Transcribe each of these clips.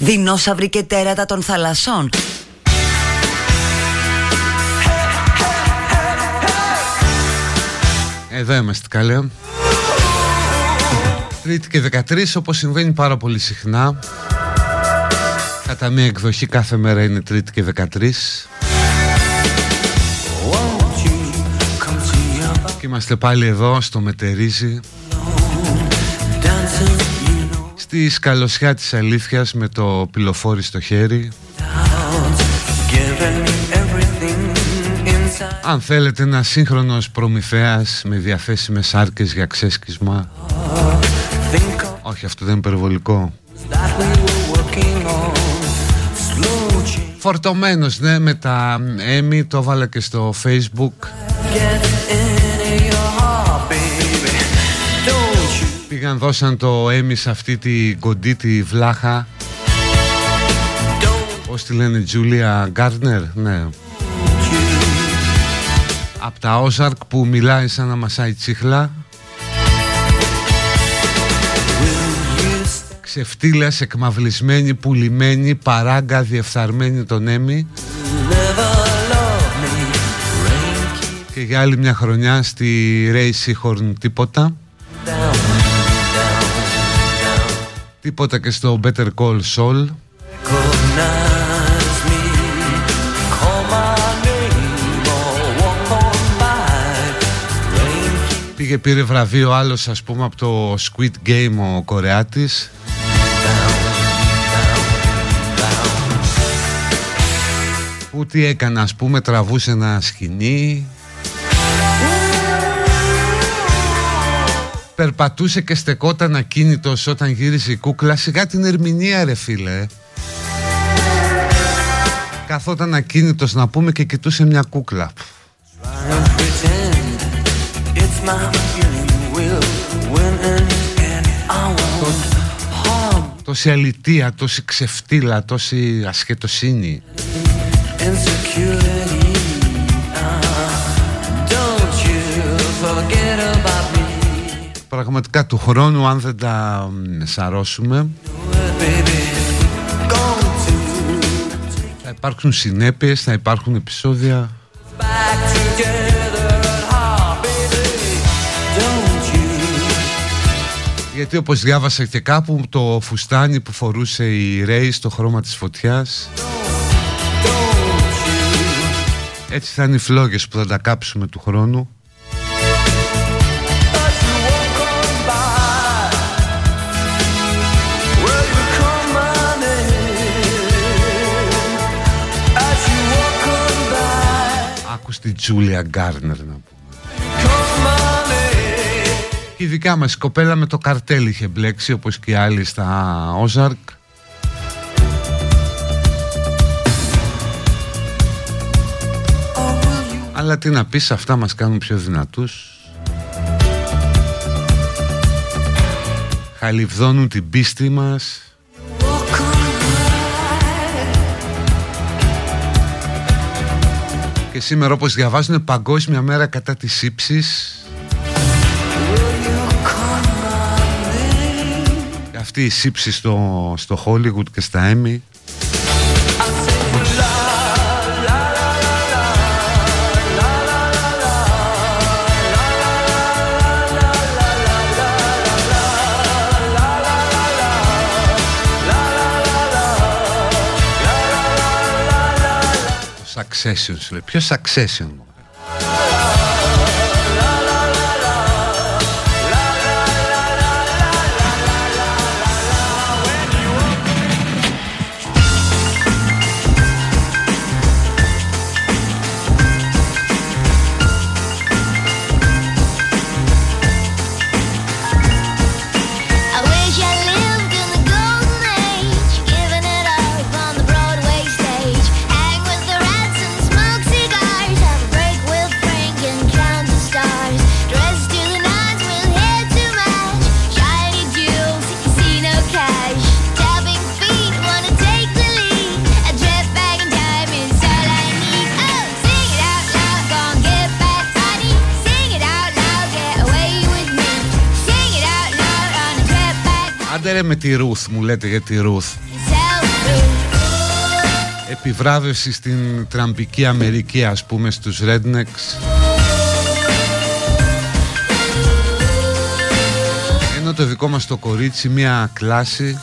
δεινόσαυροι και τέρατα των θαλασσών. Εδώ είμαστε καλέ. Τρίτη και 13 όπως συμβαίνει πάρα πολύ συχνά Κατά μία εκδοχή κάθε μέρα είναι Τρίτη και 13 Και είμαστε πάλι εδώ στο Μετερίζι Στη σκαλωσιά της αλήθειας με το πυλοφόρι στο χέρι. Αν θέλετε ένα σύγχρονος προμηθέας με διαθέσιμες σάρκες για ξέσκισμα. Όχι αυτό δεν είναι υπερβολικό. Φορτωμένος ναι με τα Έμι το έβαλα και στο facebook Πήγαν δώσαν το Έμι σε αυτή τη κοντή τη βλάχα Πώς τη λένε Τζούλια Γκάρνερ Ναι. Από τα Όζαρκ που μιλάει σαν να μασάει τσίχλα. Ξεφτύλας, εκμαυλισμένη, πουλημένη, παράγκα, διεφθαρμένη τον Έμι Και για άλλη μια χρονιά στη Ray Seahorn τίποτα Τίποτα και στο Better Call Saul. Πήγε πήρε βραβείο άλλος ας πούμε από το Squid Game ο Κορεάτης. Που τι έκανε ας πούμε τραβούσε ένα σκηνή Περπατούσε και στεκόταν ακίνητος όταν γύρισε η κούκλα. Σιγά την ερμηνεία ρε φίλε. Καθόταν ακίνητος να πούμε και κοιτούσε μια κούκλα. Τόση αλητία, τόση ξεφτύλα, τόση ασχετοσύνη Πραγματικά του χρόνου αν δεν τα σαρώσουμε. Θα υπάρξουν συνέπειες, θα υπάρχουν επεισόδια. Γιατί όπως διάβασα και κάπου το φουστάνι που φορούσε η Ρέι στο χρώμα της φωτιάς Έτσι θα είναι οι φλόγες που θα τα κάψουμε του χρόνου στη Τζούλια Γκάρνερ να πούμε. Η δικιά μας κοπέλα με το καρτέλ είχε μπλέξει όπως και άλλοι στα Όζαρκ Αλλά τι να πεις αυτά μας κάνουν πιο δυνατούς. Χαλιβδώνουν την πίστη μας Και σήμερα όπως διαβάζουν παγκόσμια μέρα κατά της ύψης. Αυτή η σύψη στο, στο Hollywood και στα Emmy Succession σου λέει. Ποιο Succession μου. Τη Ρουθ μου λέτε για τη Ρουθ Επιβράβευση στην τραμπική Αμερική ας πούμε στους Rednecks. Ενώ το δικό μας το κορίτσι μια κλάση.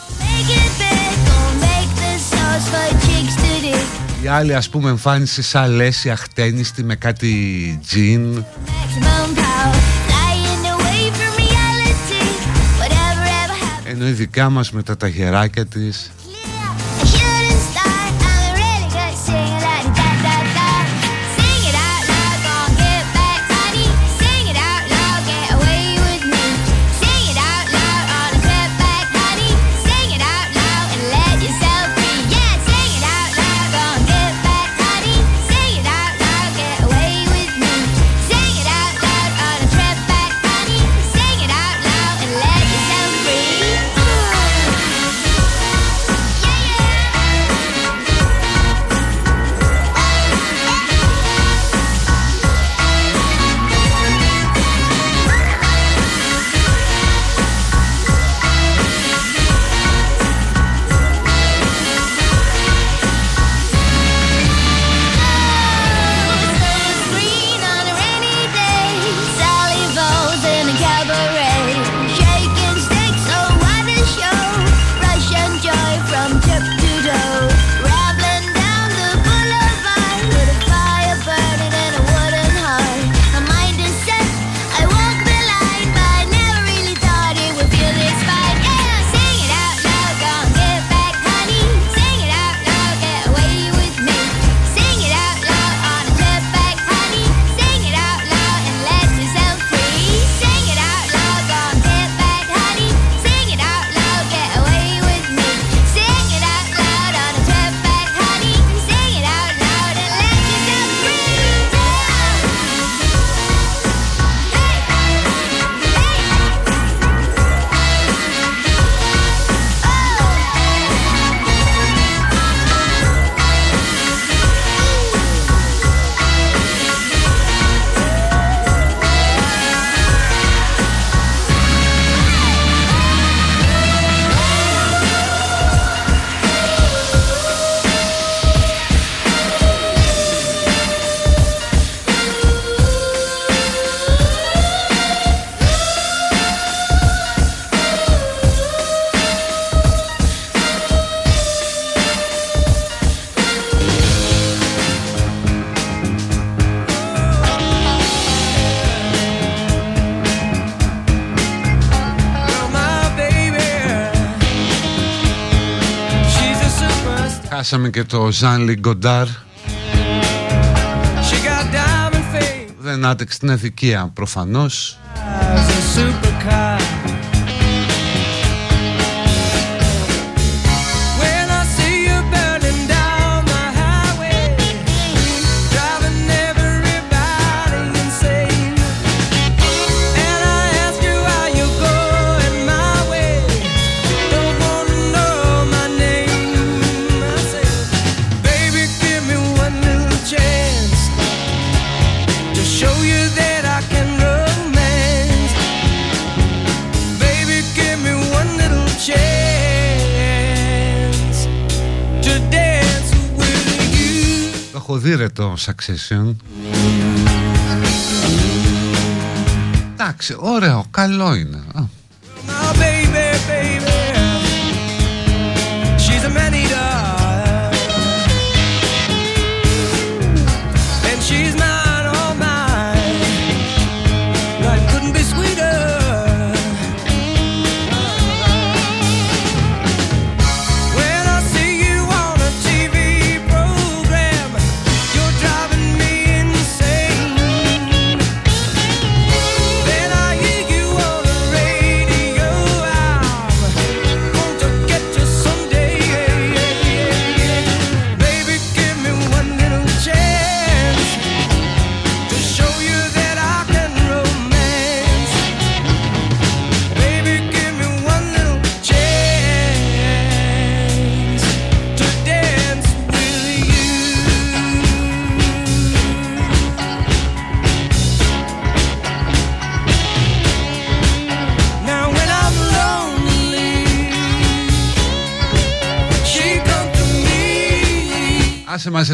Η άλλη ας πούμε εμφάνισε σαν λέση αχτένιστη με κάτι τζιν Ενώ η δικά μας με τα ταγεράκια της Χάσαμε και το Ζαν Λιγκοντάρ Δεν άτεξε την αδικία προφανώς το Succession. Εντάξει, ωραίο, καλό είναι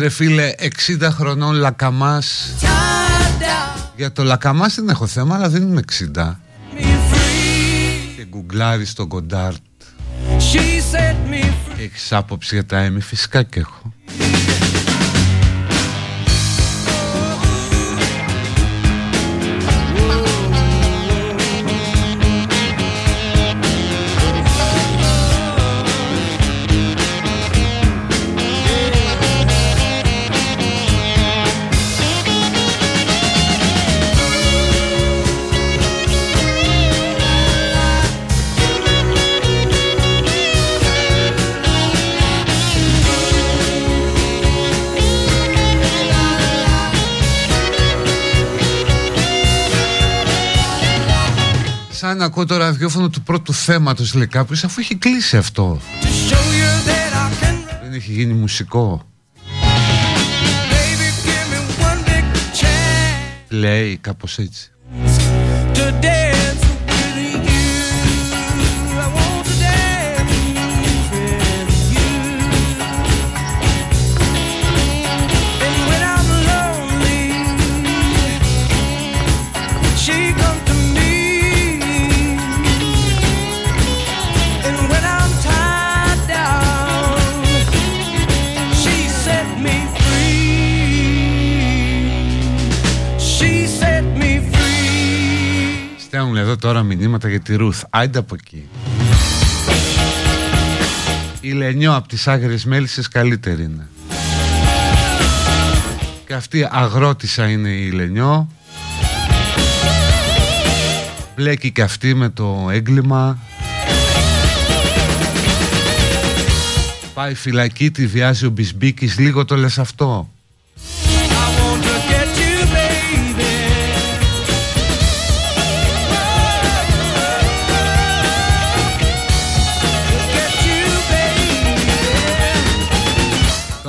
ρε φίλε 60 χρονών λακαμάς. Για το λακαμάς δεν έχω θέμα αλλά δεν είμαι 60 Και γκουγκλάρεις στο κοντάρτ Έχεις άποψη για τα έμι φυσικά και έχω ακούω το ραδιόφωνο του πρώτου θέματος λέει κάποιος αφού έχει κλείσει αυτό. Δεν έχει γίνει μουσικό. Λέει κάπως έτσι εδώ τώρα μηνύματα για τη Ρουθ. Άντε από εκεί. Η Λενιό από τις Άγριες Μέλισσες καλύτερη είναι. Και αυτή αγρότησα είναι η Λενιό. Μπλέκει και αυτή με το έγκλημα. Πάει φυλακή, τη βιάζει ο Μπισμπίκης, λίγο το λες αυτό.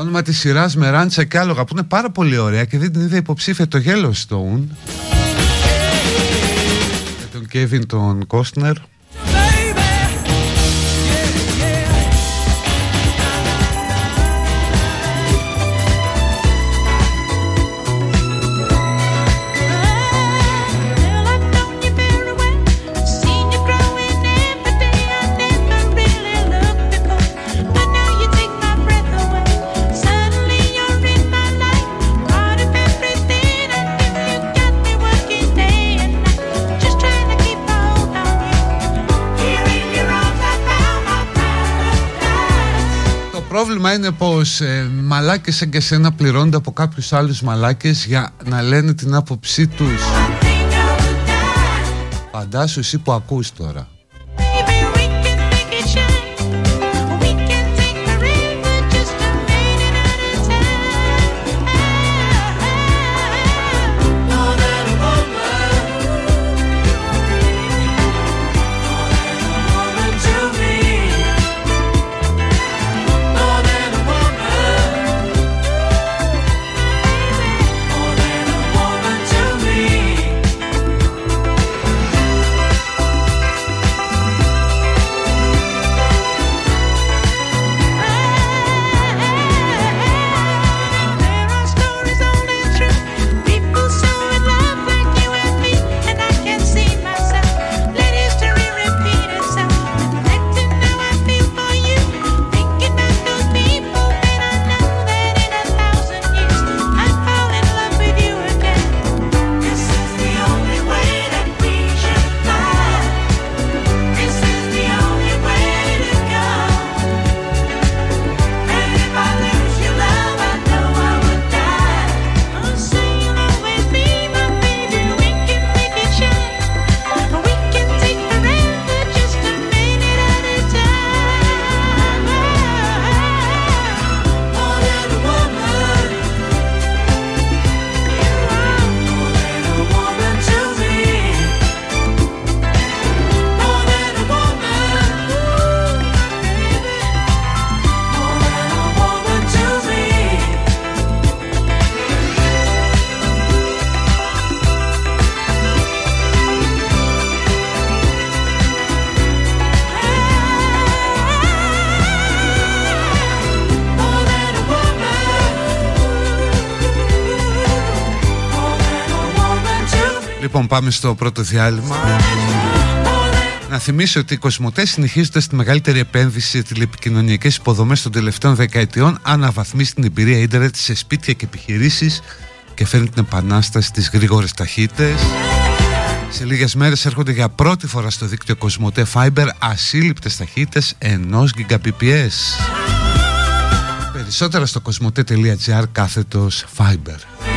Όνομα της σειράς με ράντσα και άλογα που είναι πάρα πολύ ωραία και δεν την είδα υποψήφια το Yellowstone με τον Κέβιν τον Κόστνερ πρόβλημα είναι πως ε, μαλάκες σαν και σένα πληρώνονται από κάποιους άλλους μαλάκες για να λένε την άποψή τους. Φαντάσου εσύ που ακούς τώρα. Λοιπόν πάμε στο πρώτο διάλειμμα να θυμίσω ότι οι Κοσμοτές συνεχίζονται στη μεγαλύτερη επένδυση σε τηλεπικοινωνιακές υποδομές των τελευταίων δεκαετιών, αναβαθμίσει την εμπειρία ίντερνετ σε σπίτια και επιχειρήσεις και φέρνει την επανάσταση στις γρήγορες ταχύτητες. Σε λίγες μέρες έρχονται για πρώτη φορά στο δίκτυο Κοσμοτέ Fiber ασύλληπτες ταχύτητες ενός Gbps. Περισσότερα στο κοσμοτέ.gr κάθετος Fiber.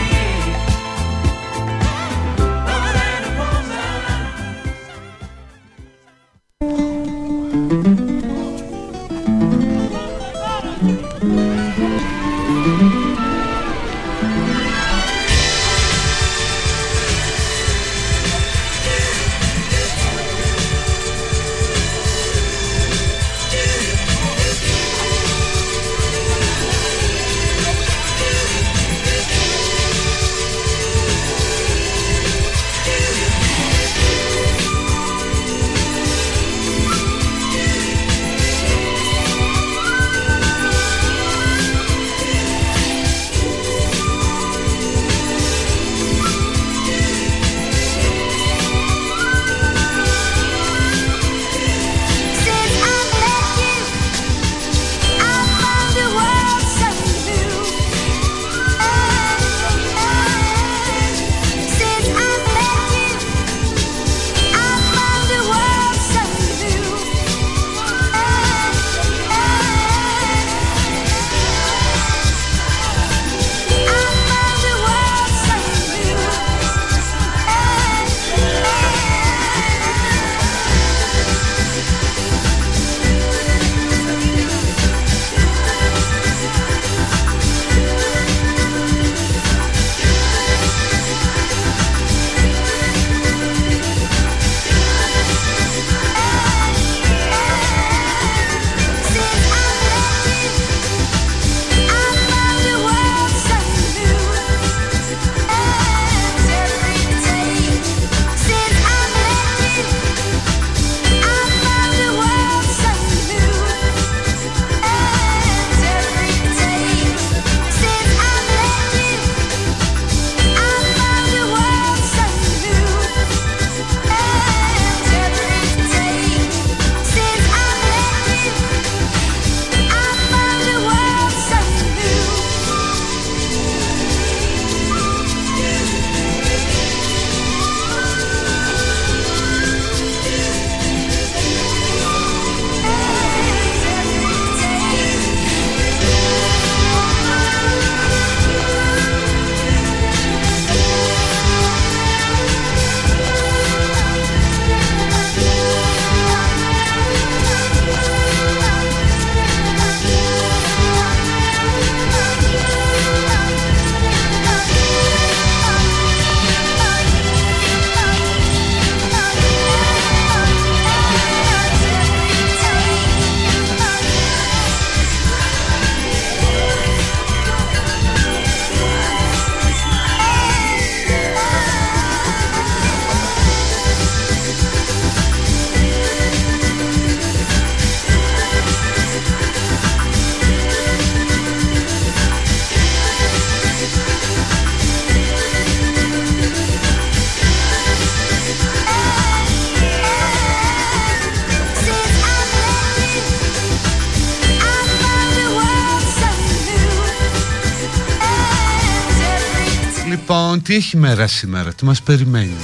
Έχει μέρα σήμερα, τι μας περιμένει.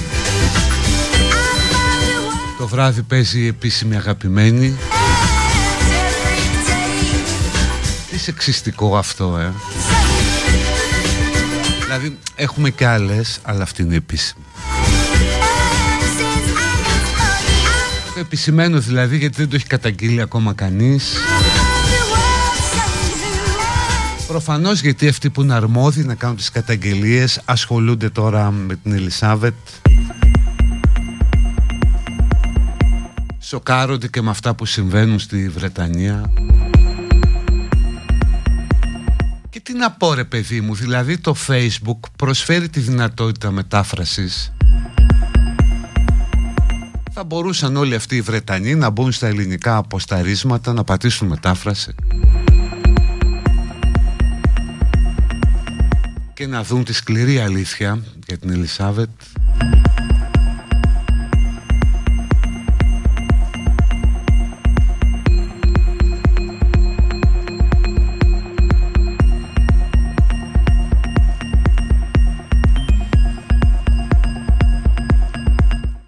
Το βράδυ παίζει η επίσημη αγαπημένη. Τι σεξιστικό αυτό ε. Δηλαδή έχουμε και άλλες αλλά αυτή είναι επίσημη. Το επισημένο δηλαδή γιατί δεν το έχει καταγγείλει ακόμα κανείς Προφανώς γιατί αυτοί που είναι αρμόδιοι να κάνουν τις καταγγελίες ασχολούνται τώρα με την Ελισάβετ. Σοκάρονται και με αυτά που συμβαίνουν στη Βρετανία. Και τι να πω ρε παιδί μου, δηλαδή το Facebook προσφέρει τη δυνατότητα μετάφρασης. Θα μπορούσαν όλοι αυτοί οι Βρετανοί να μπουν στα ελληνικά αποσταρίσματα να πατήσουν μετάφραση και να δουν τη σκληρή αλήθεια για την Ελισάβετ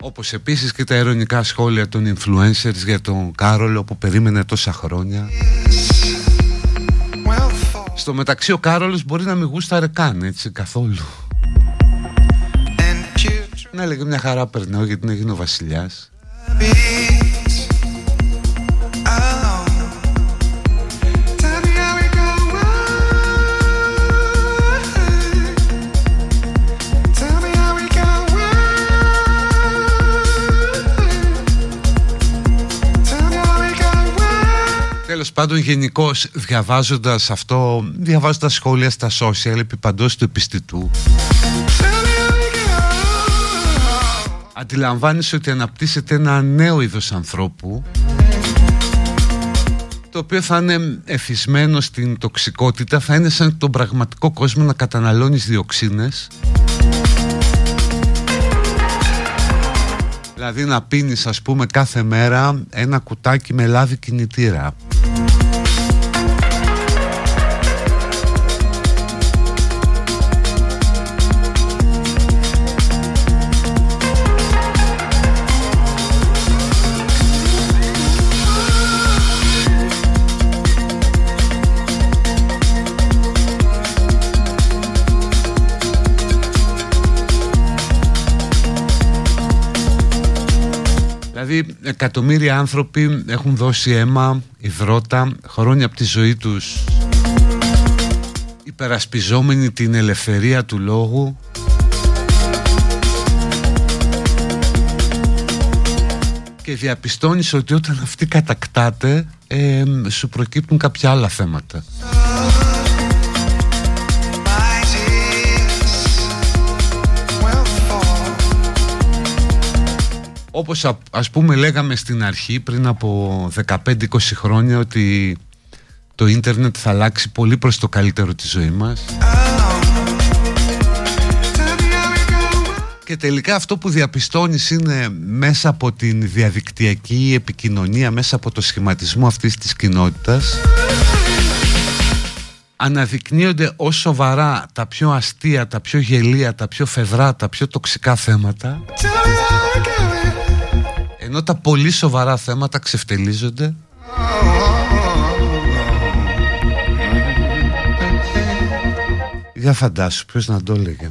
Όπως επίσης και τα ειρωνικά σχόλια των influencers για τον Κάρολο που περίμενε τόσα χρόνια yes. Στο μεταξύ ο Κάρολος μπορεί να μην γούσταρε καν έτσι καθόλου. Να έλεγε μια χαρά περνάω γιατί έγινε ο βασιλιάς Τέλος πάντων γενικώς διαβάζοντας αυτό, διαβάζοντας σχόλια στα social επί παντός του επιστητού. Αντιλαμβάνεσαι ότι αναπτύσσεται ένα νέο είδος ανθρώπου το οποίο θα είναι εθισμένο στην τοξικότητα, θα είναι σαν τον πραγματικό κόσμο να καταναλώνεις διοξίνες. Δηλαδή να πίνεις ας πούμε κάθε μέρα ένα κουτάκι με λάδι κινητήρα Δηλαδή εκατομμύρια άνθρωποι έχουν δώσει αίμα, υδρότα, χρόνια από τη ζωή τους υπερασπιζόμενοι την ελευθερία του λόγου και διαπιστώνεις ότι όταν αυτή κατακτάται ε, σου προκύπτουν κάποια άλλα θέματα. Όπως ας πούμε λέγαμε στην αρχή πριν από 15-20 χρόνια ότι το ίντερνετ θα αλλάξει πολύ προς το καλύτερο τη ζωή μας. Και τελικά αυτό που διαπιστώνεις είναι μέσα από την διαδικτυακή επικοινωνία μέσα από το σχηματισμό αυτής της κοινότητας αναδεικνύονται ως σοβαρά τα πιο αστεία, τα πιο γελία, τα πιο φεδρά, τα πιο τοξικά θέματα ενώ τα πολύ σοβαρά θέματα ξεφτελίζονται. Για φαντάσου, ποιος να το έλεγε.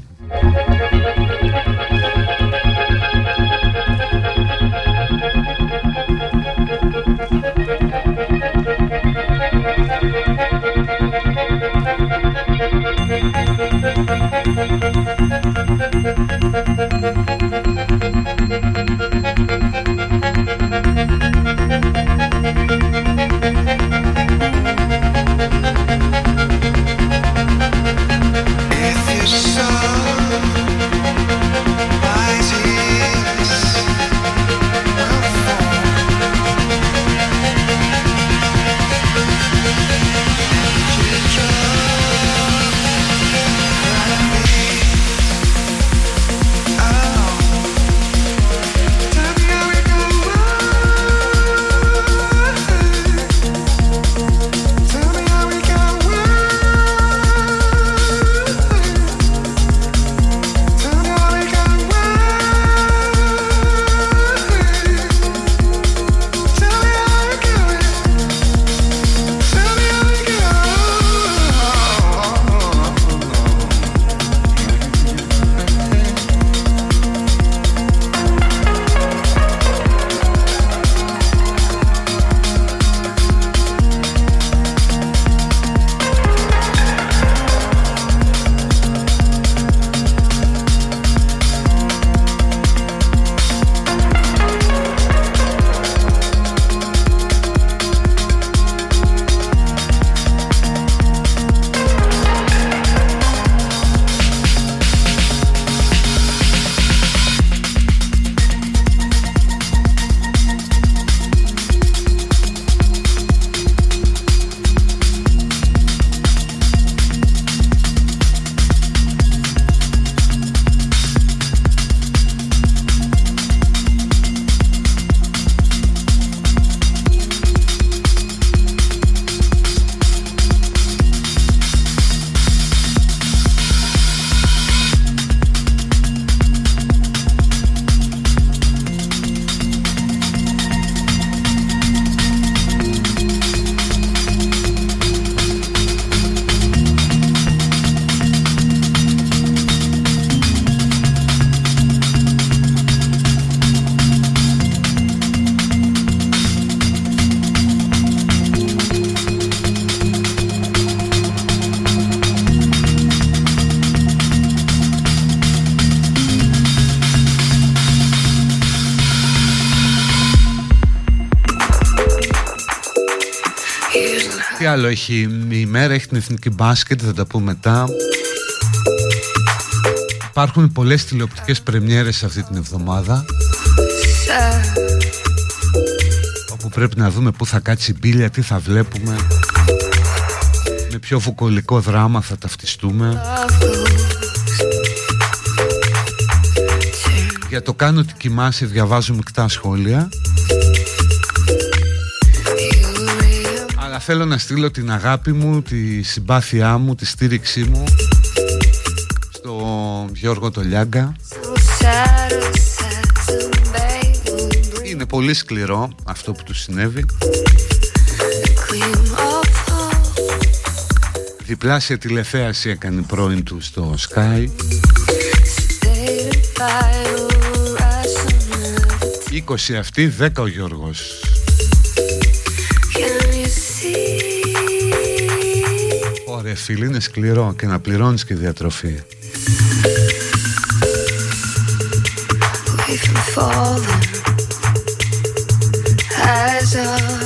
Έχει η ημέρα, έχει την εθνική μπάσκετ, θα τα πούμε μετά. Υπάρχουν πολλές τηλεοπτικές πρεμιέρες αυτή την εβδομάδα. Όπου πρέπει να δούμε πού θα κάτσει η μπίλια, τι θα βλέπουμε. Με ποιο φουκολικό δράμα θα ταυτιστούμε. Για το κάνω ότι κοιμάσαι διαβάζω μεικτά σχόλια θέλω να στείλω την αγάπη μου, τη συμπάθειά μου, τη στήριξή μου Στο Γιώργο Τολιάγκα Είναι πολύ σκληρό αυτό που του συνέβη. Διπλάσια τηλεθέαση έκανε πρώην του στο Sky. 20 αυτή, 10 ο Γιώργος Ωραία φίλοι, είναι σκληρό και να πληρώνεις και διατροφή. As a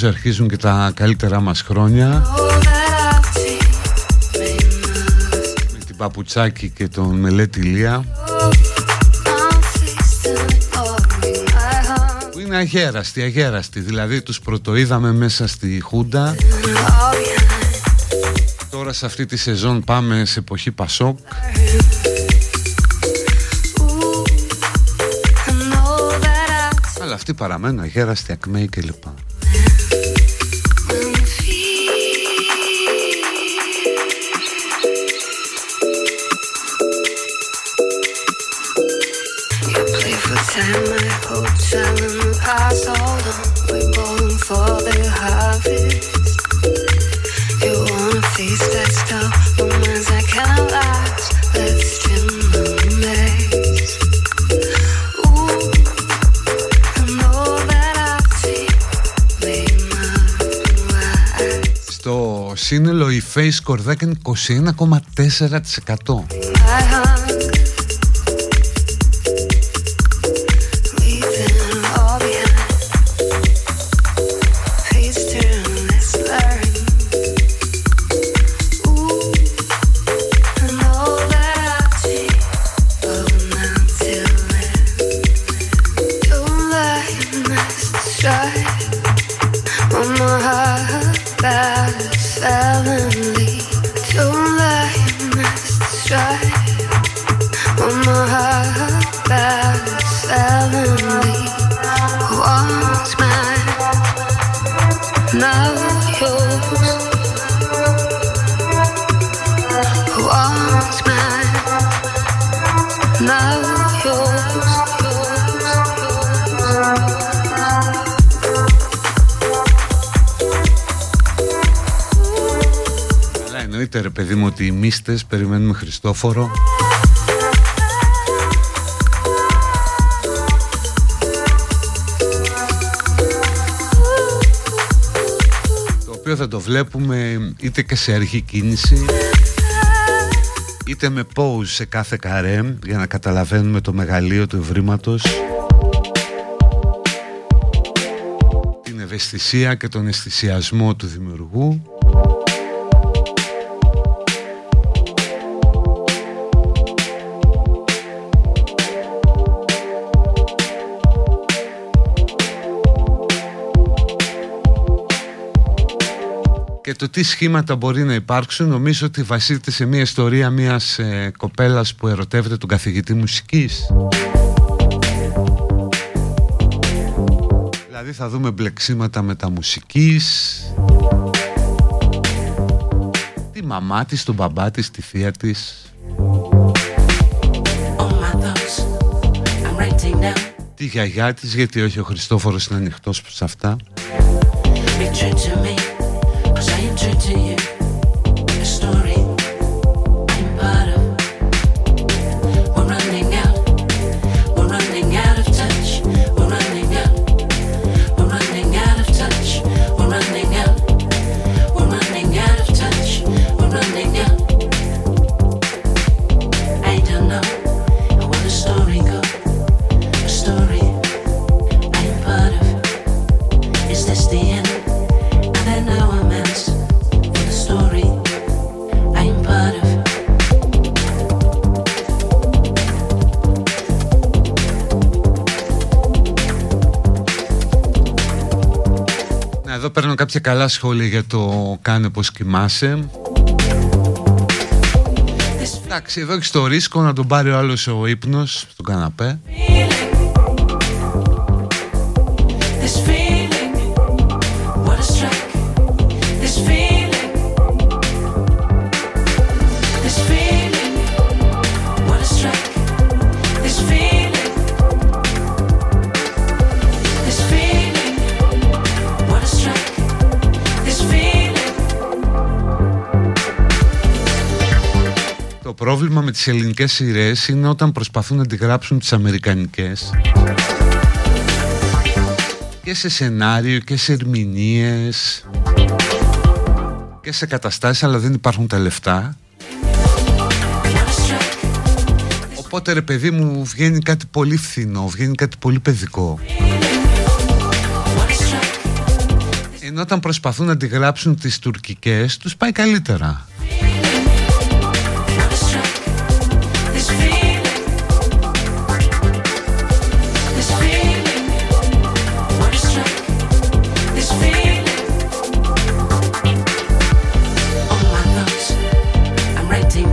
νομίζω αρχίζουν και τα καλύτερά μας χρόνια Με την Παπουτσάκη και τον Μελέτη Λία είναι αγέραστη, αγέραστη. Δηλαδή τους πρωτοείδαμε μέσα στη Χούντα. Τώρα σε αυτή τη σεζόν πάμε σε εποχή Πασόκ. Αλλά αυτοί παραμένουν αγέραστοι, ακμαίοι κλπ. face κορδάκι είναι 21,4%. Μίστες, περιμένουμε Χριστόφορο. Το οποίο θα το βλέπουμε είτε και σε αρχή κίνηση είτε με pause σε κάθε καρέ για να καταλαβαίνουμε το μεγαλείο του ευρήματος την ευαισθησία και τον αισθησιασμό του δημιουργού το τι σχήματα μπορεί να υπάρξουν νομίζω ότι βασίζεται σε μια ιστορία μιας ε, κοπέλας που ερωτεύεται τον καθηγητή μουσικής δηλαδή θα δούμε μπλεξίματα μεταμουσικής τη μαμά της, τον μπαμπά της, τη θεία της. Τη γιαγιά της γιατί όχι ο Χριστόφορος είναι ανοιχτός σε αυτά. To you. A story to you. Κάποια καλά σχόλια για το κάνε πως κοιμάσαι Εντάξει, εδώ έχει το ρίσκο να τον πάρει ο άλλος ο ύπνος στον καναπέ πρόβλημα με τις ελληνικές σειρές είναι όταν προσπαθούν να αντιγράψουν τις αμερικανικές. Και σε σενάριο και σε ερμηνείες και σε καταστάσεις αλλά δεν υπάρχουν τα λεφτά. Οπότε ρε παιδί μου βγαίνει κάτι πολύ φθηνό, βγαίνει κάτι πολύ παιδικό. Ενώ όταν προσπαθούν να αντιγράψουν τις τουρκικές τους πάει καλύτερα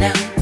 Yeah.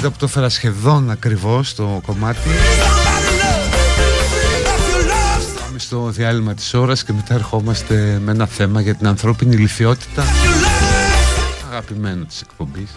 Κοίτα που το έφερα σχεδόν ακριβώς το κομμάτι. Πάμε στο διάλειμμα της ώρας και μετά ερχόμαστε με ένα θέμα για την ανθρώπινη λυθιότητα. Αγαπημένο της εκπομπής.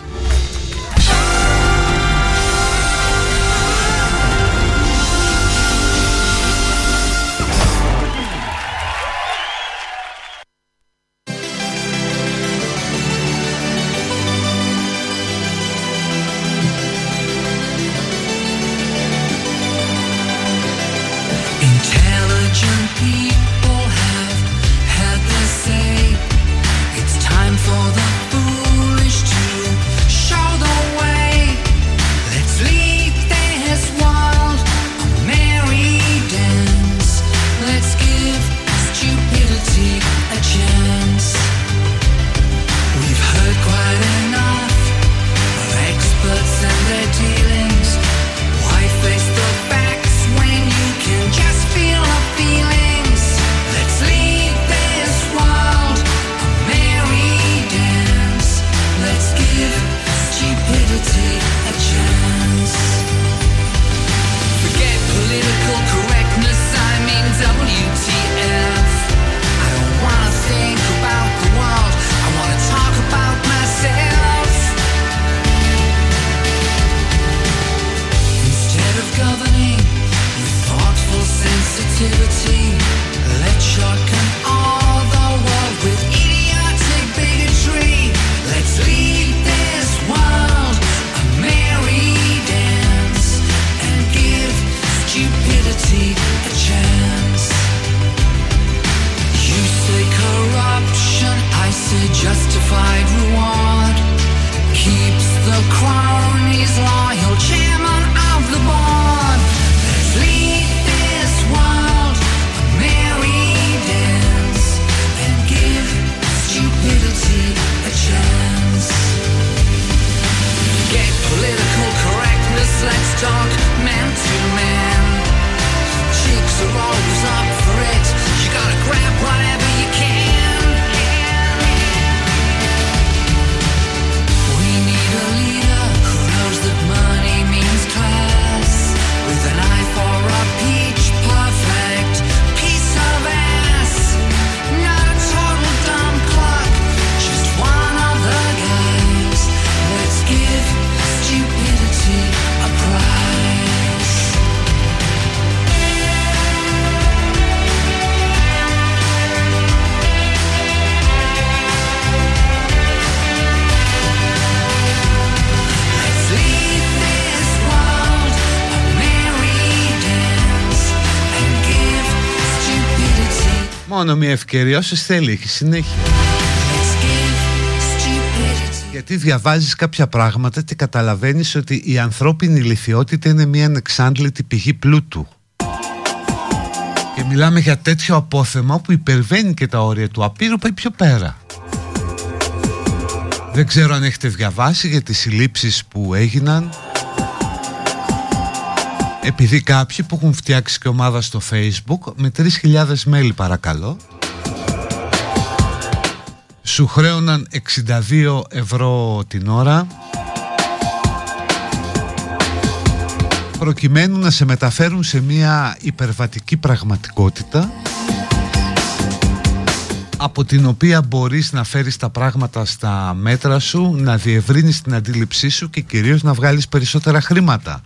Μόνο μια ευκαιρία όσο θέλει, έχει συνέχεια. Γιατί διαβάζεις κάποια πράγματα και καταλαβαίνεις ότι η ανθρώπινη λυθιότητα είναι μια ανεξάντλητη πηγή πλούτου. Και μιλάμε για τέτοιο απόθεμα που υπερβαίνει και τα όρια του απείρου πάει πιο πέρα. Δεν ξέρω αν έχετε διαβάσει για τις συλλήψεις που έγιναν επειδή κάποιοι που έχουν φτιάξει και ομάδα στο facebook με 3.000 μέλη παρακαλώ σου χρέωναν 62 ευρώ την ώρα προκειμένου να σε μεταφέρουν σε μια υπερβατική πραγματικότητα από την οποία μπορείς να φέρεις τα πράγματα στα μέτρα σου, να διευρύνεις την αντίληψή σου και κυρίως να βγάλεις περισσότερα χρήματα.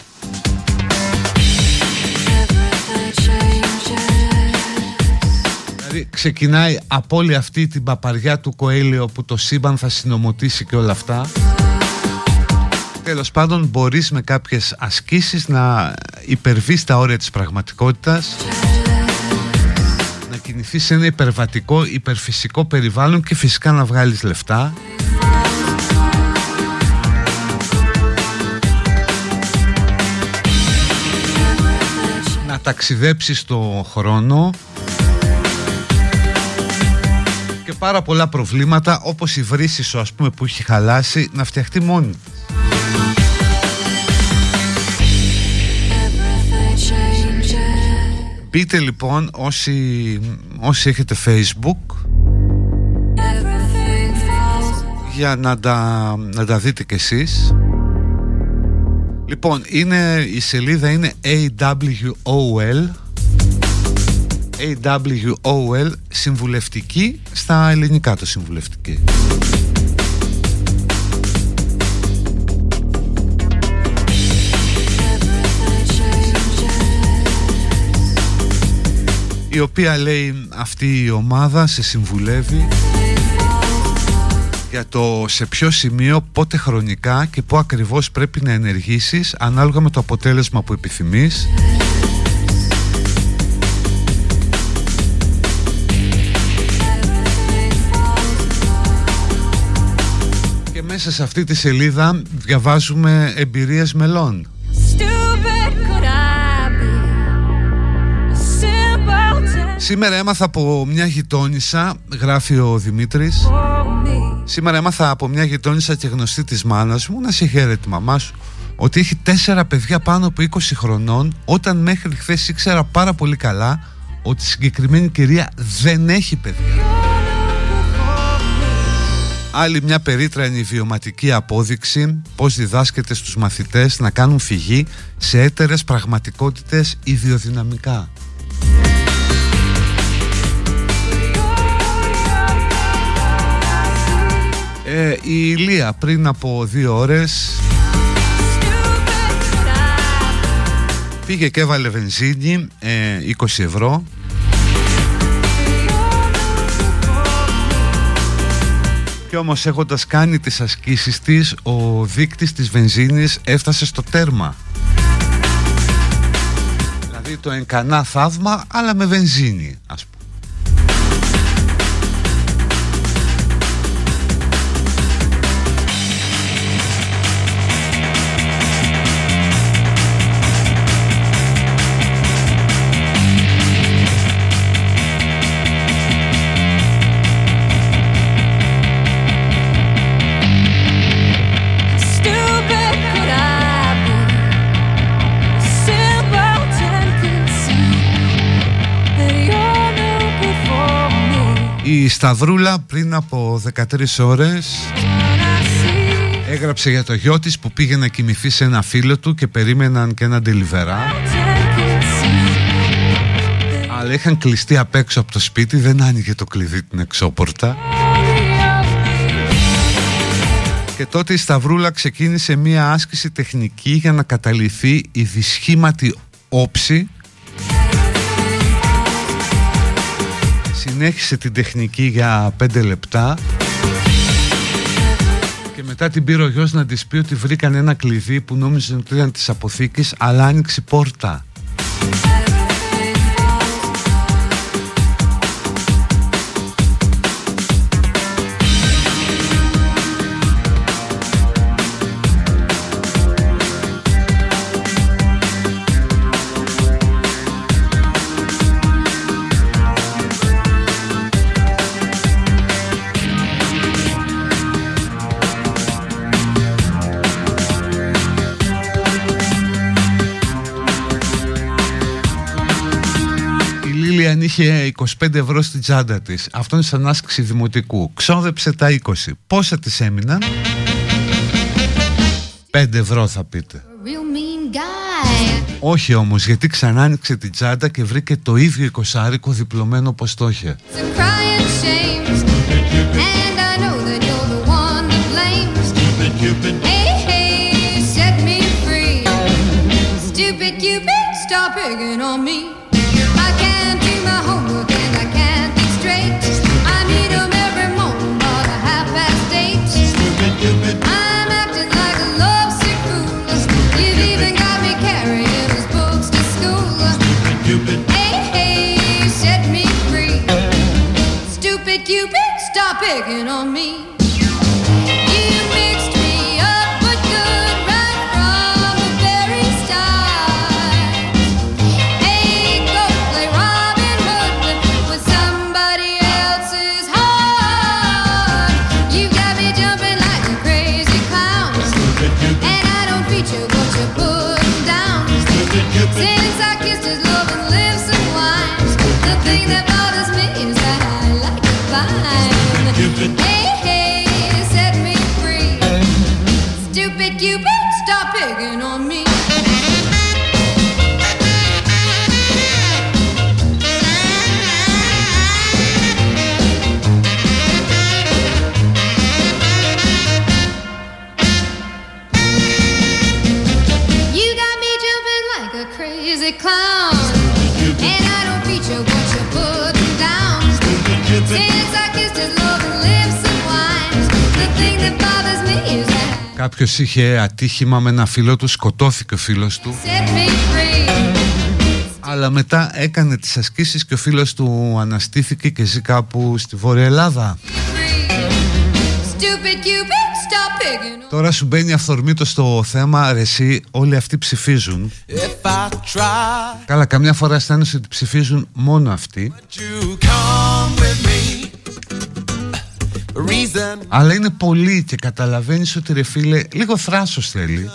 Δηλαδή ξεκινάει από όλη αυτή την παπαριά του Κοέλιο που το σύμπαν θα συνομωτήσει και όλα αυτά. Τέλος πάντων μπορείς με κάποιες ασκήσεις να υπερβείς τα όρια της πραγματικότητας να κινηθείς σε ένα υπερβατικό, υπερφυσικό περιβάλλον και φυσικά να βγάλεις λεφτά να ταξιδέψεις το χρόνο και πάρα πολλά προβλήματα όπως η βρύση σου ας πούμε που έχει χαλάσει να φτιαχτεί μόνη Μπείτε λοιπόν όσοι, όσοι έχετε facebook για να τα, να τα δείτε κι εσείς. Λοιπόν, είναι, η σελίδα είναι AWOL AWOL συμβουλευτική στα ελληνικά το συμβουλευτική. Η οποία λέει αυτή η ομάδα σε συμβουλεύει για το σε ποιο σημείο, πότε χρονικά και πού ακριβώς πρέπει να ενεργήσεις ανάλογα με το αποτέλεσμα που επιθυμείς μέσα σε αυτή τη σελίδα διαβάζουμε εμπειρίες μελών Σήμερα έμαθα από μια γειτόνισσα, γράφει ο Δημήτρης. Σήμερα έμαθα από μια γειτόνισσα και γνωστή της μάνας μου Να σε χαίρεται μαμά σου Ότι έχει τέσσερα παιδιά πάνω από 20 χρονών Όταν μέχρι χθες ήξερα πάρα πολύ καλά Ότι η συγκεκριμένη κυρία δεν έχει παιδιά Άλλη μια περίτρανη βιωματική απόδειξη πώς διδάσκεται στους μαθητές να κάνουν φυγή σε έτερες πραγματικότητες ιδιοδυναμικά. Ε, η Ηλία πριν από δύο ώρες πήγε και έβαλε βενζίνη 20 ε, ευρώ και όμως έχοντας κάνει τις ασκήσεις της ο δείκτης της βενζίνης έφτασε στο τέρμα. Δηλαδή το εγκανά θαύμα αλλά με βενζίνη ας πούμε Η Σταυρούλα πριν από 13 ώρες έγραψε για το γιο της που πήγε να κοιμηθεί σε ένα φίλο του και περίμεναν και ένα ντελιβερά αλλά είχαν κλειστεί απ' έξω από το σπίτι δεν άνοιγε το κλειδί την εξώπορτα. Και τότε η Σταυρούλα ξεκίνησε μία άσκηση τεχνική για να καταληθεί η δυσχήματη όψη συνέχισε την τεχνική για 5 λεπτά. Και μετά την πήρε ο γιος να της πει ότι βρήκαν ένα κλειδί που νόμιζε ότι ήταν της αποθήκης αλλά άνοιξε πόρτα είχε 25 ευρώ στην τσάντα της. Αυτό είναι σαν άσκηση δημοτικού. Ξόδεψε τα 20 Πόσα της έμειναν; 5 ευρώ θα πείτε. Όχι όμως γιατί ξανά άνοιξε την τσάντα και βρήκε το ίδιο εικοσάρικο διπλωμένο πως το είχε. Stop picking on me. stupid. Κάποιος είχε ατύχημα με ένα φίλο του, σκοτώθηκε ο φίλος του. Αλλά μετά έκανε τις ασκήσεις και ο φίλος του αναστήθηκε και ζει κάπου στη Βόρεια Ελλάδα. Τώρα σου μπαίνει αυθορμήτως στο θέμα ρε εσύ όλοι αυτοί ψηφίζουν. Καλά καμιά φορά αισθάνεσαι ότι ψηφίζουν μόνο αυτοί αλλά είναι πολύ και καταλαβαίνεις ότι ρε φίλε λίγο θράσος θέλει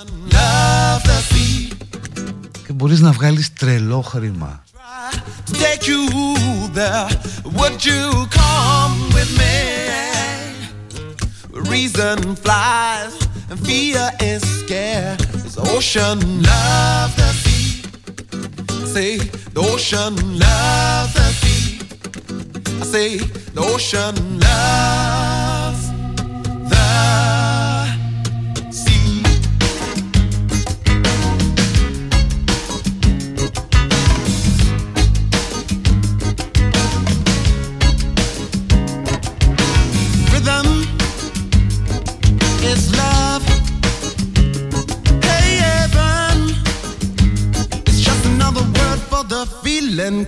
Και μπορείς να βγάλεις τρελό χρήμα Take you there, would you come with me? Reason flies and fear is scared. This ocean loves the sea. Say the ocean loves the sea. I say the ocean loves come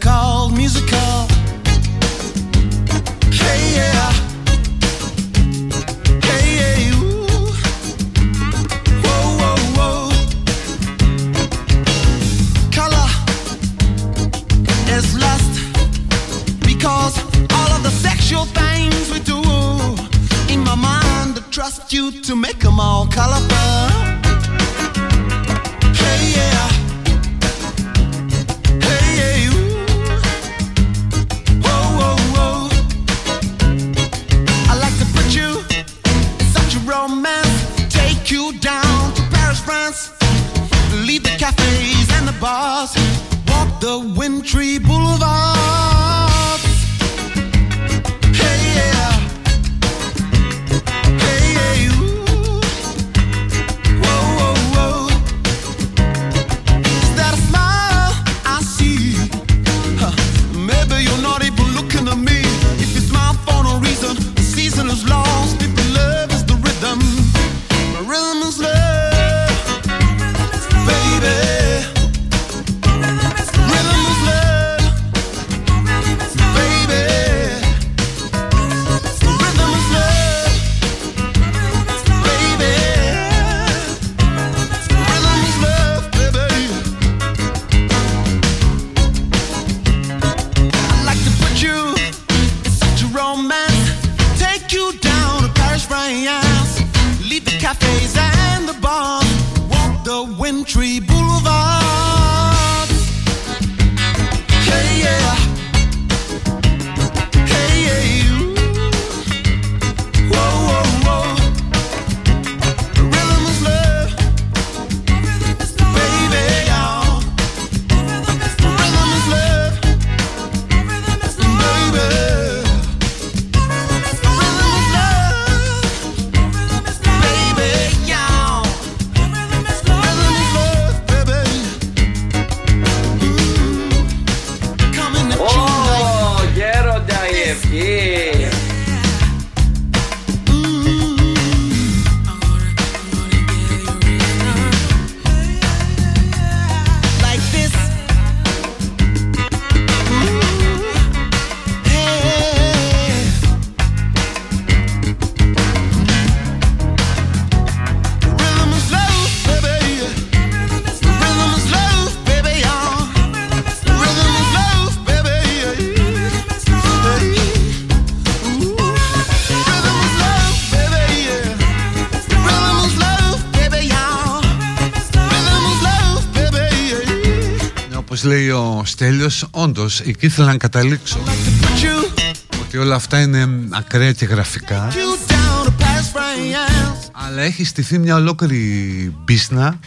ο Στέλιος, όντως εκεί ήθελα να καταλήξω. Put you, ότι όλα αυτά είναι ακραία και γραφικά. you down to Paris, France. αλλά έχει στηθεί μια ολόκληρη μπίσνα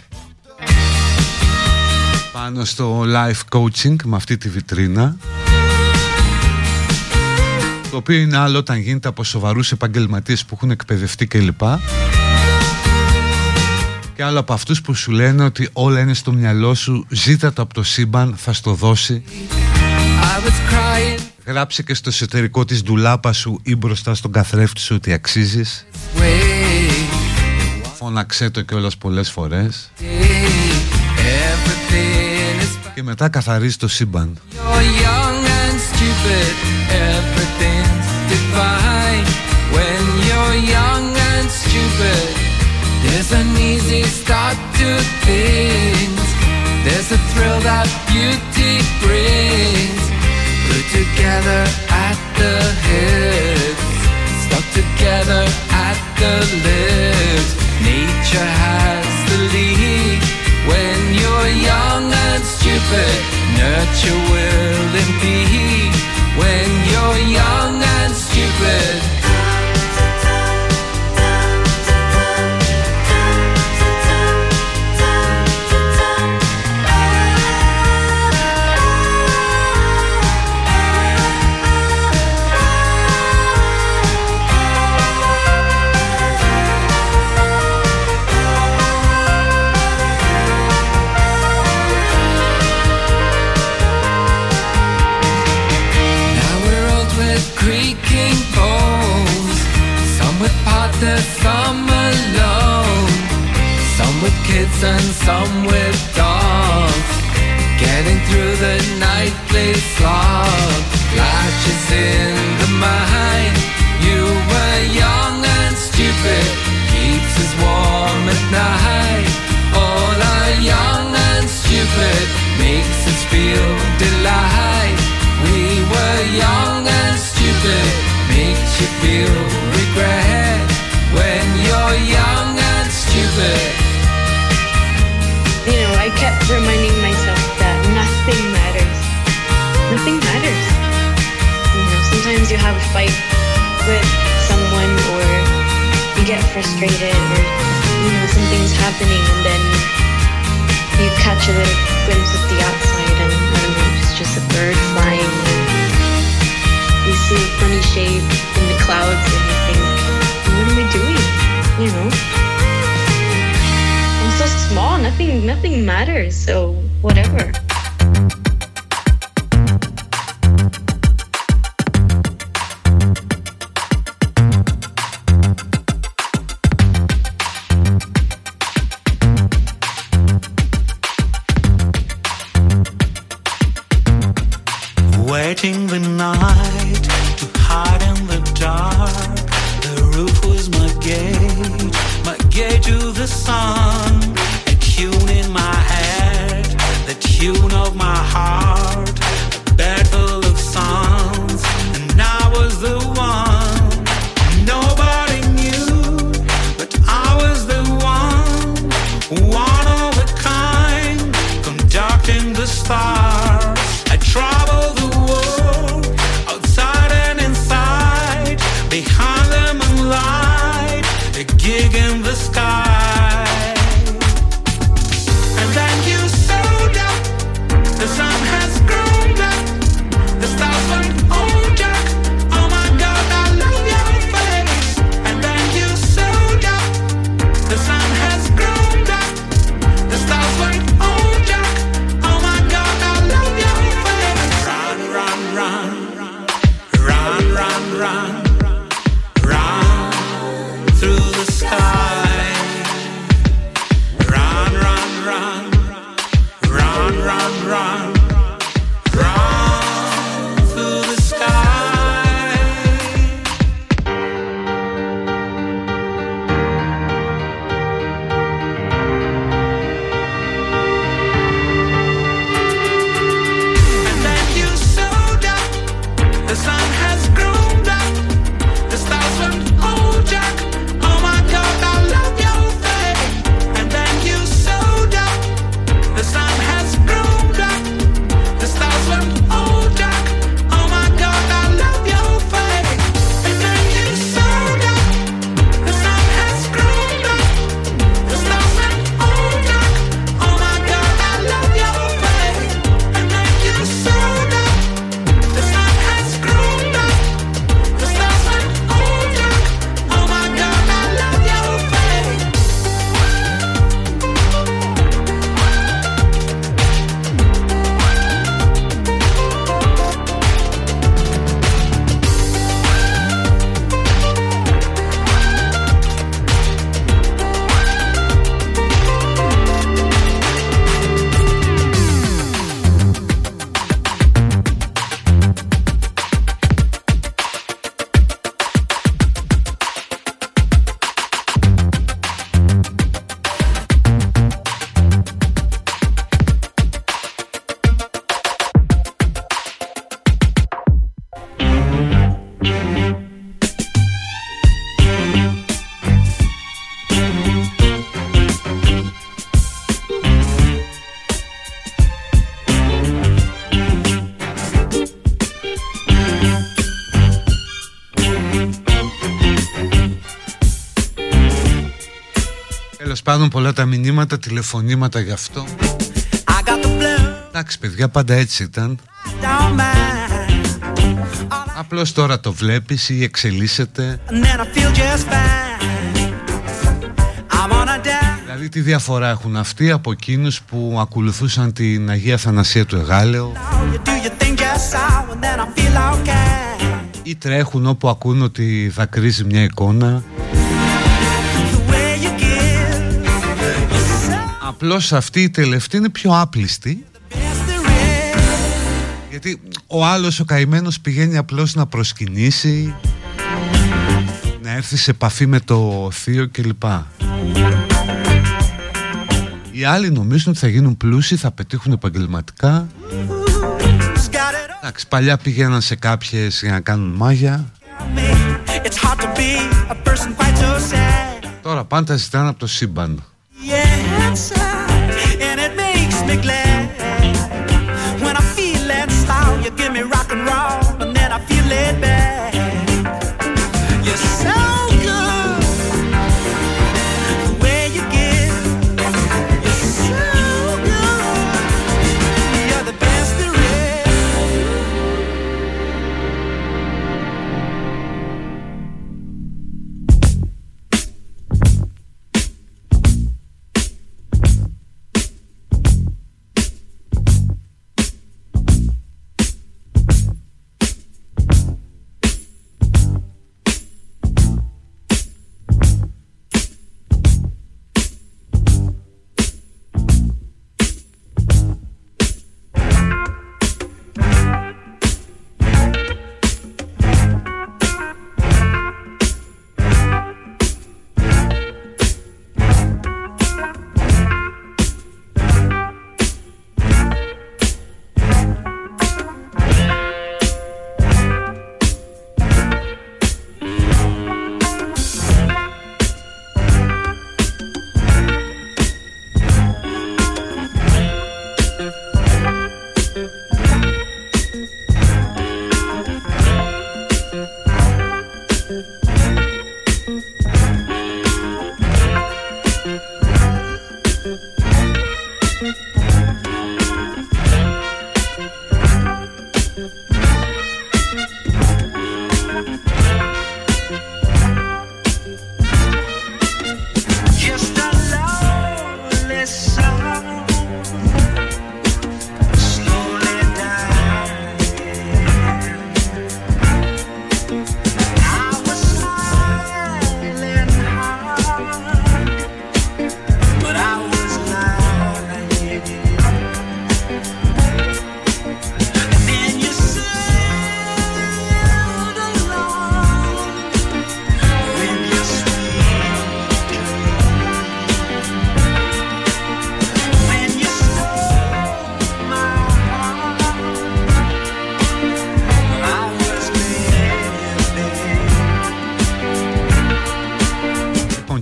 πάνω στο live coaching με αυτή τη βιτρίνα το οποίο είναι άλλο όταν γίνεται από σοβαρούς επαγγελματίες που έχουν εκπαιδευτεί κλπ και άλλο από αυτούς που σου λένε ότι όλα είναι στο μυαλό σου ζήτα το από το σύμπαν θα στο δώσει. Γράψε και στο εσωτερικό της ντουλάπα σου ή μπροστά στον καθρέφτη σου ότι αξίζεις. Φώναξέ το κιόλας πολλές φορές. Και μετά καθαρίζει το σύμπαν There's an easy start to things. There's a thrill that beauty brings. Put together at the hips Stuck together at the lips. Nature has the lead. When you're young and stupid Nurture will impede When you're young and stupid kids and some with dogs. Getting through the night, play slog. Flashes in the mind. You were young and stupid. Keeps us warm at night. All are young and stupid. Makes us feel delight. We were young and stupid. Makes you feel young and stupid. You know, I kept reminding myself that nothing matters. Nothing matters. You know, sometimes you have a fight with someone or you get frustrated or, you know, something's happening and then you catch a little glimpse of the outside and, I don't know, it's just a bird flying you see a funny shape in the clouds and you think, what am I doing? You know? i'm so small. Nothing, nothing matters. So whatever. Μηνύματα, τηλεφωνήματα γι' αυτό I got the blood Εντάξει παιδιά πάντα έτσι ήταν down mine. Απλώς τώρα το βλέπεις ή εξελίσσεται And then I feel just fine. I'm on a down. Δηλαδή τι διαφορά έχουν αυτοί από εκείνους που ακολουθούσαν την Αγία Θανασία του Εγάλεο; You do your thing just so, and then I feel okay. ή τρέχουν όπου ακούν ότι δακρύζει μια εικόνα; Απλώς αυτή η τελευταία είναι πιο άπλιστη best there is. γιατί ο άλλος ο καημένος πηγαίνει απλώς να προσκυνήσει να έρθει σε επαφή με το θείο κλπ. Οι άλλοι νομίζουν ότι θα γίνουν πλούσιοι, θα πετύχουν επαγγελματικά. Who's got it Εντάξει, παλιά πήγαιναν σε κάποιες για να κάνουν μάγια. on me? It's hard to be a person quite so sad. Τώρα πάντα ζητάνε από το σύμπαν. Yes, and it makes me glad when I feel that slow. You give me rock and roll, and then I feel it back.